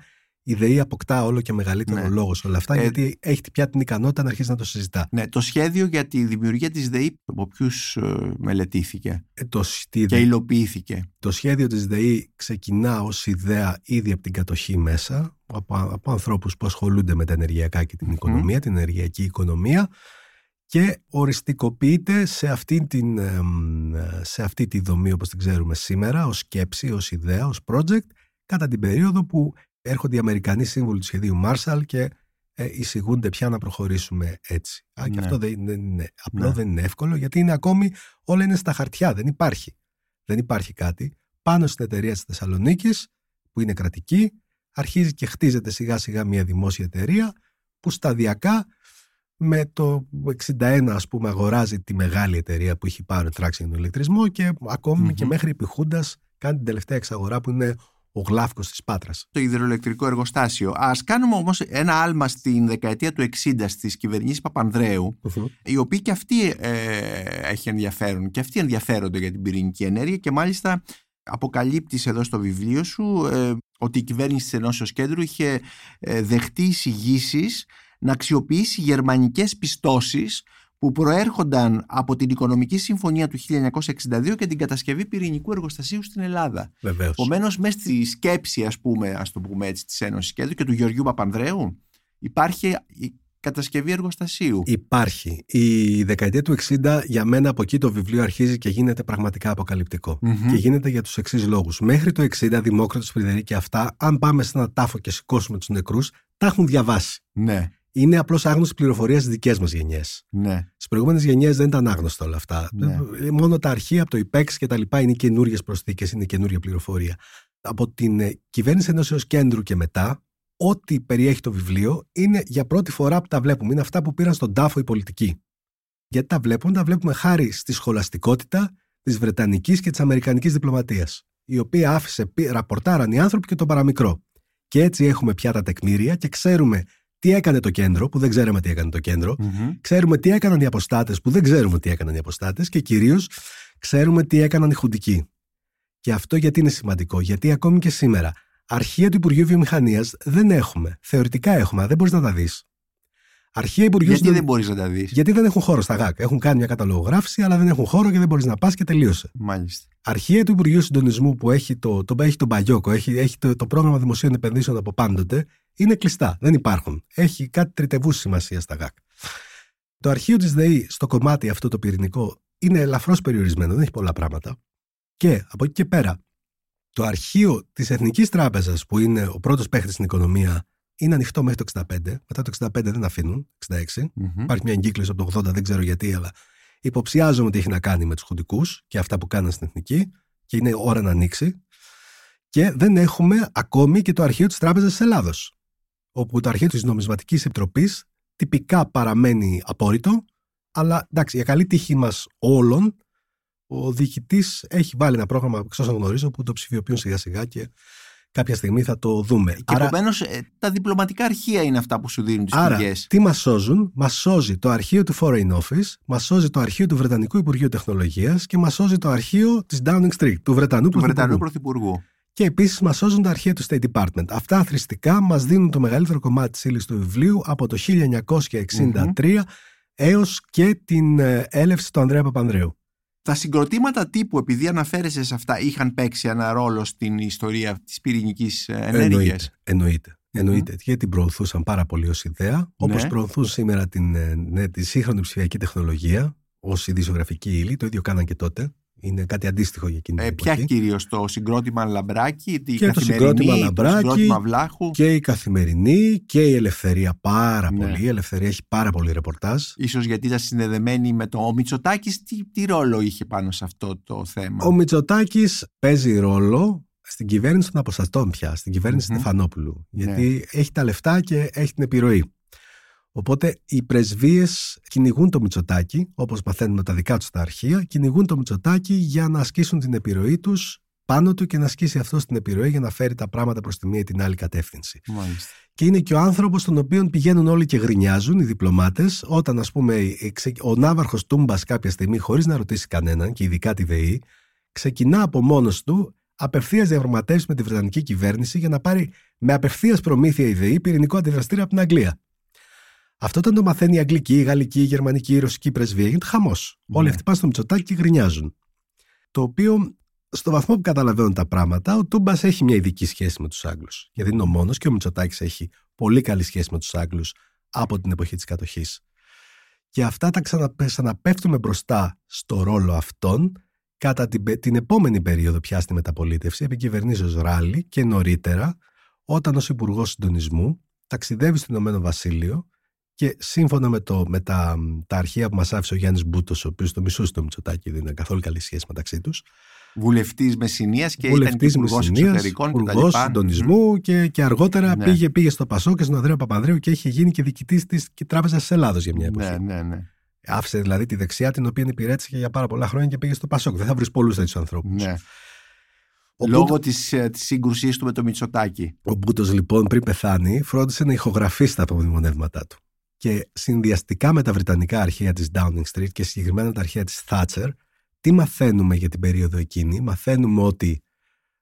η ΔΕΗ αποκτά όλο και μεγαλύτερο Ναι. λόγο σε όλα αυτά Ε, γιατί έχει πια την ικανότητα να αρχίσει να το συζητά. Ναι, το σχέδιο για τη δημιουργία της ΔΕΗ από ποιους μελετήθηκε Ε, το, στη- και υλοποιήθηκε; το σχέδιο της ΔΕΗ ξεκινά ως ιδέα ήδη από την κατοχή μέσα από, από ανθρώπους που ασχολούνται με τα ενεργειακά και την Μμμ. οικονομία, την ενεργειακή οικονομία και οριστικοποιείται σε αυτή, την, εμ, σε αυτή τη δομή όπως την ξέρουμε σήμερα ως σκέψη, ως ιδέα, ως project κατά την περίοδο που έρχονται οι Αμερικανοί σύμβουλοι του σχεδίου Marshall και ε, εισηγούνται πια να προχωρήσουμε έτσι. Α, και Ναι. αυτό δεν, δεν είναι απλό, Ναι. δεν είναι εύκολο γιατί είναι ακόμη όλα είναι στα χαρτιά, δεν υπάρχει. Δεν υπάρχει κάτι. Πάνω στην εταιρεία της Θεσσαλονίκης που είναι κρατική αρχίζει και χτίζεται σιγά σιγά μια δημόσια εταιρεία που σταδιακά με το 61 ας πούμε αγοράζει τη μεγάλη εταιρεία που έχει πάρει τράξης για τον ηλεκτρισμό και ακομη Μμμ. και μέχρι επιχούντας κάνει την τελευταία εξαγορά που είναι ο γλάφκος της Πάτρας. Το υδροελεκτρικό εργοστάσιο. Ας κάνουμε όμως ένα άλμα στην δεκαετία του 60 στις κυβερνήσεις Παπανδρέου οι οποίοι και αυτοί ε, έχει ενδιαφέρον και αυτοί ενδιαφέρονται για την πυρηνική ενέργεια και μάλιστα αποκαλύπτεις εδώ στο βιβλίο σου ε, ότι η κυβέρνηση της Ενώσεως Κέντρου είχε ε, δεχτεί εισηγήσεις να αξιοποιήσει γερμανικές πιστώσεις που προέρχονταν από την Οικονομική Συμφωνία του 1962 και την κατασκευή πυρηνικού εργοστασίου στην Ελλάδα. Βεβαίως. Επομένως, μέσα στη σκέψη, ας πούμε, ας το πούμε έτσι, της Ένωσης Κέντρου και του Γεωργιού Παπανδρέου υπάρχει η κατασκευή εργοστασίου. Υπάρχει. Η δεκαετία του 60 για μένα από εκεί το βιβλίο αρχίζει και γίνεται πραγματικά αποκαλυπτικό. Μμμ. Και γίνεται για τους εξής λόγους. Μέχρι το 60 Δημόκρατος Φρυδερή και αυτά, αν πάμε σε ένα τάφο και σηκώσουμε τους νεκρούς, τα έχουν διαβάσει. Ναι, Είναι απλώς άγνωστη πληροφορία στις δικές μας γενιές. ναι. Στις προηγούμενες γενιές δεν ήταν άγνωστα όλα αυτά. Ναι. Ε, Μόνο τα αρχεία από το IPEX και τα λοιπά είναι καινούριε προσθήκες, είναι καινούρια πληροφορία. Από την ε, κυβέρνηση ενώσεω κέντρου και μετά, ό,τι περιέχει το βιβλίο είναι για πρώτη φορά που τα βλέπουμε. Είναι αυτά που πήραν στον τάφο οι πολιτικοί. Γιατί τα βλέπουμε, τα βλέπουμε χάρη στη σχολαστικότητα της Βρετανικής και της Αμερικανικής διπλωματίας, η οποία άφησε, πι- ραπορτάραν οι άνθρωποι και το παραμικρό. Και έτσι έχουμε πια τα τεκμήρια και ξέρουμε τι έκανε το κέντρο, που δεν ξέραμε τι έκανε το κέντρο, Μμμ. Ξέρουμε τι έκαναν οι αποστάτες που δεν ξέρουμε τι έκαναν οι αποστάτες και κυρίως ξέρουμε τι έκαναν οι χουντικοί. Και αυτό γιατί είναι σημαντικό, γιατί ακόμη και σήμερα αρχεία του Υπουργείου Βιομηχανίας δεν έχουμε. Θεωρητικά έχουμε, αλλά δεν μπορείς να τα δεις. Αρχεία Υπουργείου Γιατί Συντον- δεν μπορείς να τα δεις; γιατί δεν έχουν χώρο στα ΓΑΚ. Έχουν κάνει μια καταλογογράφηση, αλλά δεν έχουν χώρο και δεν μπορείς να πας και τελείωσε. Μάλιστα. Αρχεία του Υπουργείου Συντονισμού που έχει το, το, έχει τον Παγιόκο, έχει, έχει το, το πρόγραμμα δημοσίων επενδύσεων από πάντοτε, είναι κλειστά. Δεν υπάρχουν. Έχει κάτι τριτεβού σημασία στα ΓΑΚ. Το αρχείο της ΔΕΗ στο κομμάτι αυτό το πυρηνικό είναι ελαφρώς περιορισμένο, δεν έχει πολλά πράγματα. Και από εκεί και πέρα, το αρχείο της Εθνικής Τράπεζας, που είναι ο πρώτος παίχτης στην οικονομία, είναι ανοιχτό μέχρι το 65. Μετά το 65 δεν αφήνουν, 66. Μμμ. Υπάρχει μια εγκύκλωση από το 80, δεν ξέρω γιατί, αλλά υποψιάζομαι ότι έχει να κάνει με τους χουντικούς και αυτά που κάναν στην εθνική και είναι ώρα να ανοίξει. Και δεν έχουμε ακόμη και το αρχείο της Τράπεζας της Ελλάδος. Όπου το αρχείο της Νομισματικής Επιτροπής τυπικά παραμένει απόρριτο, αλλά εντάξει, για καλή τύχη μας όλων, ο διοικητής έχει βάλει ένα πρόγραμμα, εξ όσων γνωρίζω, που το ψηφιοποιούν σιγά σιγά και κάποια στιγμή θα το δούμε. Και επομένως τα διπλωματικά αρχεία είναι αυτά που σου δίνουν τις Άρα, πηγές. τι μας σώζουν, μας σώζει το αρχείο του Foreign Office, μας σώζει το αρχείο του Βρετανικού Υπουργείου Τεχνολογίας και μας σώζει το αρχείο της Downing Street, του Βρετανού Του Βρετανού Πρωθυπουργού. Πρωθυπουργού. Και επίσης μας σώζουν τα αρχεία του State Department. Αυτά αθρηστικά μας δίνουν το μεγαλύτερο κομμάτι της ύλης του βιβλίου από το 1963 έως και την ε, έλευση του Ανδρέα Παπανδρέου. Τα συγκροτήματα τύπου, επειδή αναφέρεσαι σε αυτά, είχαν παίξει ένα ρόλο στην ιστορία της πυρηνικής ε, ενέργειας; Εννοείται. Εννοείται. Γιατί την προωθούσαν πάρα πολύ ως ιδέα, όπως Ναι. προωθούν σήμερα την, ε, ναι, τη σύγχρονη ψηφιακή τεχνολογία ως ειδησιογραφική ύλη. Το ίδιο κάναν και τότε. Είναι κάτι αντίστοιχο για εκείνη την Ε, ποια εποχή. κυρίως το συγκρότημα Λαμπράκη, τη Και το καθημερινή, συγκρότημα Λαμπράκη το συγκρότημα Βλάχου. Και η καθημερινή και η ελευθερία πάρα Ναι. πολύ. Η ελευθερία έχει πάρα πολύ ρεπορτάζ. Ίσως γιατί ήταν συνδεδεμένη με το... Ο Μητσοτάκης τι, τι ρόλο είχε πάνω σε αυτό το θέμα; Ο Μητσοτάκης παίζει ρόλο στην κυβέρνηση των αποστατών πια, στην κυβέρνηση Μμμ. Στεφανόπουλου. Ναι. Γιατί έχει τα λεφτά και έχει την επιρροή. Οπότε οι πρεσβείες κυνηγούν το Μητσοτάκη, όπως μαθαίνουμε τα δικά τους τα αρχεία, κυνηγούν το Μητσοτάκη για να ασκήσουν την επιρροή τους πάνω του και να ασκήσει αυτός την επιρροή για να φέρει τα πράγματα προς τη μία ή την άλλη κατεύθυνση. Μάλιστα. Και είναι και ο άνθρωπος τον οποίο πηγαίνουν όλοι και γρινιάζουν οι διπλωμάτες, όταν, ας πούμε, ο ναύαρχος Τούμπας κάποια στιγμή, χωρίς να ρωτήσει κανέναν, και ειδικά τη ΔΕΗ, ξεκινά από μόνος του απευθείας διαπραγματεύσεις με τη Βρετανική κυβέρνηση για να πάρει με απευθείας προμήθεια η ΔΕΗ πυρηνικό αντιδραστήριο από την Αγγλία. Αυτό όταν το μαθαίνει η Αγγλική, η Γαλλική, η Γερμανική, η Ρωσική πρεσβεία, γίνεται χαμός. Ναι. Όλοι αυτοί πάνε στο Μητσοτάκι και γκρινιάζουν. Το οποίο, στο βαθμό που καταλαβαίνουν τα πράγματα, ο Τούμπας έχει μια ειδική σχέση με τους Άγγλους. Γιατί είναι ο μόνος και ο Μητσοτάκης έχει πολύ καλή σχέση με τους Άγγλους από την εποχή της κατοχής. Και αυτά τα ξαναπέφτουμε μπροστά στο ρόλο αυτών κατά την, την επόμενη περίοδο πια στη μεταπολίτευση, επικυβερνήσεω Ράλι και νωρίτερα, όταν ως Υπουργός Συντονισμού ταξιδεύει στο Ηνωμένο Βασίλειο και σύμφωνα με, το, με τα, τα αρχεία που μας άφησε ο Γιάννης Μπούτος, ο οποίος το μισούσε το Μητσοτάκι, δεν είναι καθόλου καλή σχέση μεταξύ τους. Βουλευτής Μεσσηνίας και Βουλευτής ήταν υπουργό εξωτερικών Υπουργός συντονισμού και, και αργότερα ναι. πήγε, πήγε στο Πασό και στον Ανδρέα Παπανδρέου και είχε γίνει και διοικητής της Τράπεζας της Ελλάδος για μια εποχή. Ναι, ναι, ναι. Άφησε δηλαδή τη δεξιά την οποία υπηρέτησε για πάρα πολλά χρόνια και πήγε στο Πασόκ. Δεν θα βρεις πολλούς τέτοιους ανθρώπους. Ναι. Ο Λόγω Μπούτ... της, ε, της σύγκρουσής του με το Μητσοτάκι. Ο Μπούτος λοιπόν πριν πεθάνει φρόντισε να ηχογραφήσει τα απομνημονεύματά του. Και συνδυαστικά με τα βρετανικά αρχεία της Downing Street και συγκεκριμένα τα αρχεία της Thatcher, τι μαθαίνουμε για την περίοδο εκείνη; Μαθαίνουμε ότι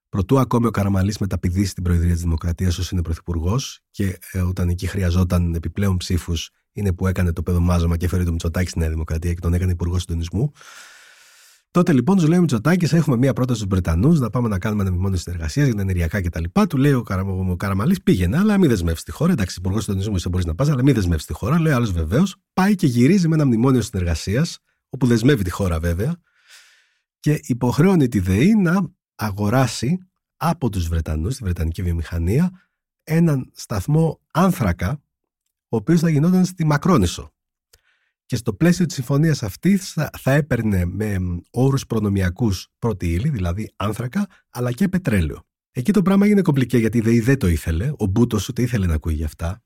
προτού ακόμη ο Καραμαλής μεταπηδήσει στην Προεδρία της Δημοκρατίας όσο είναι Πρωθυπουργός και ε, όταν εκεί χρειαζόταν επιπλέον ψήφους είναι που έκανε το παιδομάζωμα και έφερε το Μητσοτάκη στη Νέα Δημοκρατία και τον έκανε Υπουργό Συντονισμού. Τότε λοιπόν του λέει ο Μητσοτάκης: Έχουμε μία πρόταση στους Βρετανούς να πάμε να κάνουμε ένα μνημόνιο συνεργασίας για τα ενεργειακά κτλ. Του λέει ο, Καρα... ο Καραμαλής: Πήγαινε, αλλά μην δεσμεύσεις τη χώρα. Εντάξει, Υπουργός Συντονισμού είσαι μπορείς να πας, αλλά μην δεσμεύσεις τη χώρα. Λέει άλλος βεβαίως. Πάει και γυρίζει με ένα μνημόνιο συνεργασίας, όπου δεσμεύει τη χώρα βέβαια, και υποχρεώνει τη ΔΕΗ να αγοράσει από τους Βρετανούς, τη Βρετανική βιομηχανία, έναν σταθμό άνθρακα ο οποίος θα γινόταν στη Μακρόνισο. Και στο πλαίσιο της συμφωνίας αυτής θα, θα έπαιρνε με όρους προνομιακούς πρώτη ύλη, δηλαδή άνθρακα, αλλά και πετρέλαιο. Εκεί το πράγμα έγινε κομπλικέ γιατί η ΔΕΗ δεν το ήθελε, ο Μπούτος ούτε ήθελε να ακούει γι' αυτά.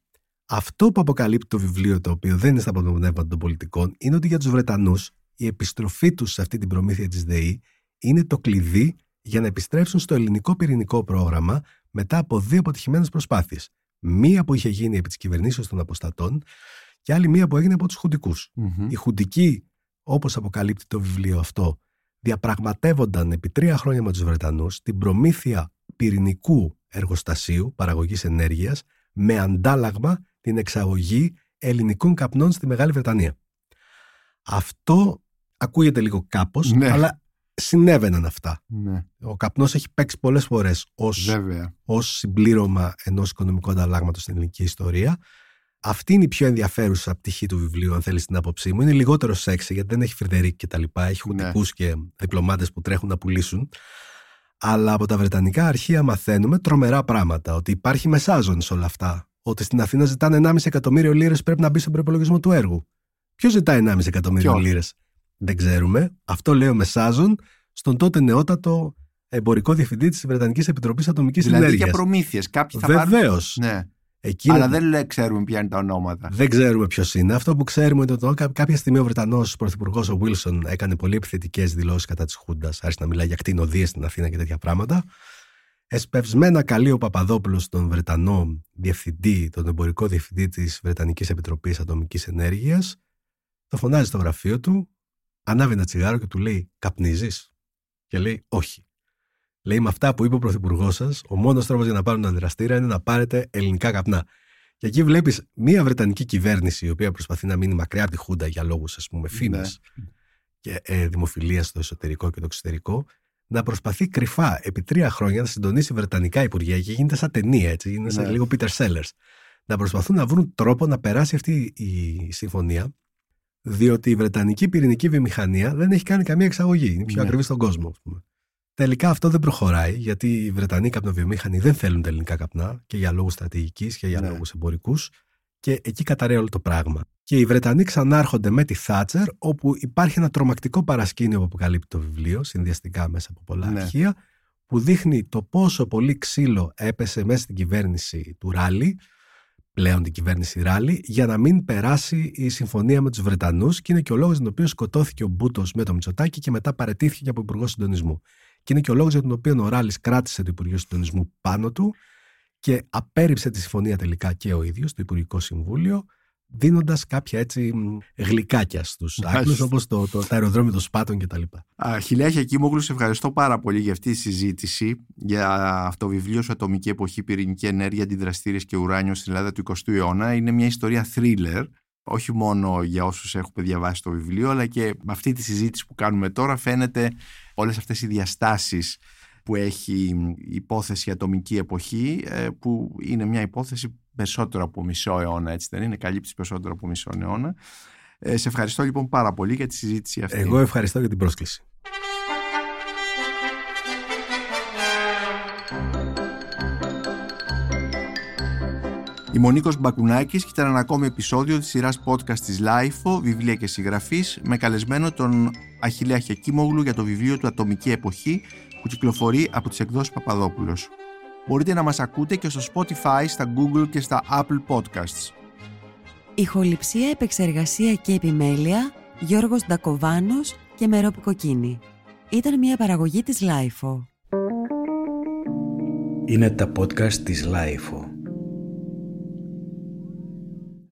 Αυτό που αποκαλύπτει το βιβλίο, το οποίο δεν είναι στα πνεύματα των πολιτικών, είναι ότι για τους Βρετανούς η επιστροφή τους σε αυτή την προμήθεια της ΔΕΗ είναι το κλειδί για να επιστρέψουν στο ελληνικό πυρηνικό πρόγραμμα μετά από δύο αποτυχημένες προσπάθειες. Μία που είχε γίνει επί της κυβερνήσεως των αποστατών και άλλη μία που έγινε από τους χουντικούς. Mm-hmm. Οι χουντικοί, όπως αποκαλύπτει το βιβλίο αυτό, διαπραγματεύονταν επί τρία χρόνια με τους Βρετανούς την προμήθεια πυρηνικού εργοστασίου παραγωγής ενέργειας με αντάλλαγμα την εξαγωγή ελληνικών καπνών στη Μεγάλη Βρετανία. Αυτό ακούγεται λίγο κάπως, ναι. αλλά συνέβαιναν αυτά. Ναι. Ο καπνός έχει παίξει πολλές φορές ως, ως συμπλήρωμα ενός οικονομικού ανταλλάγματος στην ελληνική ιστορία. Αυτή είναι η πιο ενδιαφέρουσα πτυχή του βιβλίου, αν θέλεις την άποψή μου. Είναι λιγότερο σεξ, γιατί δεν έχει Φρεντερίκ και τα λοιπά. Έχει ναι. και διπλωμάτες που τρέχουν να πουλήσουν. Αλλά από τα Βρετανικά αρχεία μαθαίνουμε τρομερά πράγματα. Ότι υπάρχει μεσάζον σε όλα αυτά. Ότι στην Αθήνα ζητάνε 1,5 εκατομμύριο λίρες πρέπει να μπει στον προπολογισμό του έργου. Ποιος ζητάει 1,5 εκατομμύριο λίρες; Δεν ξέρουμε. Αυτό λέει ο Μεσάζων στον τότε νεότατο εμπορικό διευθυντή της Βρετανικής Επιτροπής Ατομικής δηλαδή Ενέργειας. Δηλαδή για προμήθειες. Κάποιοι θα Βεβαίως. Ναι. Εκείνο... Αλλά δεν ξέρουμε ποια είναι τα ονόματα. Δεν ξέρουμε ποιος είναι. Αυτό που ξέρουμε είναι ότι κάποια στιγμή ο Βρετανός Πρωθυπουργός ο Βίλσον έκανε πολύ επιθετικές δηλώσεις κατά της Χούντας. Άρχισε να μιλάει για κτηνοδίες στην Αθήνα και τέτοια πράγματα. Εσπευσμένα καλεί ο Παπαδόπουλος τον Βρετανό διευθυντή, τον εμπορικό διευθυντή της Βρετανικής Επιτροπής Ατομικής Ενέργειας. Το φωνάζει στο γραφείο του, ανάβει ένα τσιγάρο και του λέει: Καπνίζεις. Και λέει: Όχι. Λέει: Με αυτά που είπε ο Πρωθυπουργός σας, ο μόνος τρόπος για να πάρουν αντιδραστήρα είναι να πάρετε ελληνικά καπνά. Και εκεί βλέπεις μια Βρετανική κυβέρνηση η οποία προσπαθεί να μείνει μακριά από τη Χούντα για λόγους, ας πούμε, φήμε ναι. και ε, δημοφιλίας στο εσωτερικό και το εξωτερικό, να προσπαθεί κρυφά επί τρία χρόνια να συντονίσει βρετανικά υπουργεία και γίνεται σαν ταινία, έτσι, γίνεται σαν ναι. λίγο Peter Sellers. Να προσπαθούν να βρουν τρόπο να περάσει αυτή η συμφωνία διότι η Βρετανική πυρηνική βιομηχανία δεν έχει κάνει καμία εξαγωγή. Είναι πιο ναι. ακριβή στον κόσμο, ας πούμε. Τελικά αυτό δεν προχωράει, γιατί οι Βρετανοί καπνοβιομήχανοι δεν θέλουν τα ελληνικά καπνά και για λόγους στρατηγικής και για ναι. λόγους εμπορικούς. Και εκεί καταραίει όλο το πράγμα. Και οι Βρετανοί ξανάρχονται με τη Θάτσερ, όπου υπάρχει ένα τρομακτικό παρασκήνιο που αποκαλύπτει το βιβλίο, συνδυαστικά μέσα από πολλά ναι. αρχεία, που δείχνει το πόσο πολύ ξύλο έπεσε μέσα στην κυβέρνηση του Ράλι, πλέον την κυβέρνηση Ράλι για να μην περάσει η συμφωνία με τους Βρετανούς και είναι και ο λόγος τον οποίο σκοτώθηκε ο Μπούτος με το Μητσοτάκι και μετά παρετήθηκε από υπουργό συντονισμού. Και είναι και ο λόγος για τον οποίο ο Ράλης κράτησε το Υπουργείο Συντονισμού πάνω του και απέρριψε τη συμφωνία τελικά και ο ίδιος, το Υπουργικό Συμβούλιο, δίνοντας κάποια έτσι γλυκάκια στους Άγγλους, όπως το, το, το αεροδρόμιο των Σπάτων κτλ. Χιλιά Χακίμογλου, σε ευχαριστώ πάρα πολύ για αυτή τη συζήτηση για αυτό το βιβλίο σου Ατομική Εποχή, Πυρηνική Ενέργεια, Αντιδραστήρες και Ουράνιο στην Ελλάδα του 20ου αιώνα. Είναι μια ιστορία thriller όχι μόνο για όσους έχουμε διαβάσει το βιβλίο, αλλά και με αυτή τη συζήτηση που κάνουμε τώρα φαίνεται όλες αυτές οι διαστάσεις που έχει η υπόθεση ατομική εποχή, ε, που είναι μια υπόθεση περισσότερο από μισό αιώνα, έτσι δεν είναι, καλύπτει περισσότερο από μισό αιώνα. Ε, σε ευχαριστώ λοιπόν πάρα πολύ για τη συζήτηση αυτή. Εγώ ευχαριστώ για την πρόσκληση. Η Μονίκος Μπακουνάκης και ήταν ένα ακόμη επεισόδιο της σειράς podcast της LIFO, βιβλία και συγγραφής, με καλεσμένο τον Αχιλέα Χεκίμογλου για το βιβλίο του Ατομική Εποχή, που κυκλοφορεί από τις εκδόσεις Παπαδόπουλος. Μπορείτε να μας ακούτε και στο Spotify, στα Google και στα Apple Podcasts. Ηχοληψία, επεξεργασία και επιμέλεια, Γιώργος Ντακοβάνος και Μερόπη Κοκκίνη. Ήταν μια παραγωγή της LIFO. Είναι τα podcast της LIFO.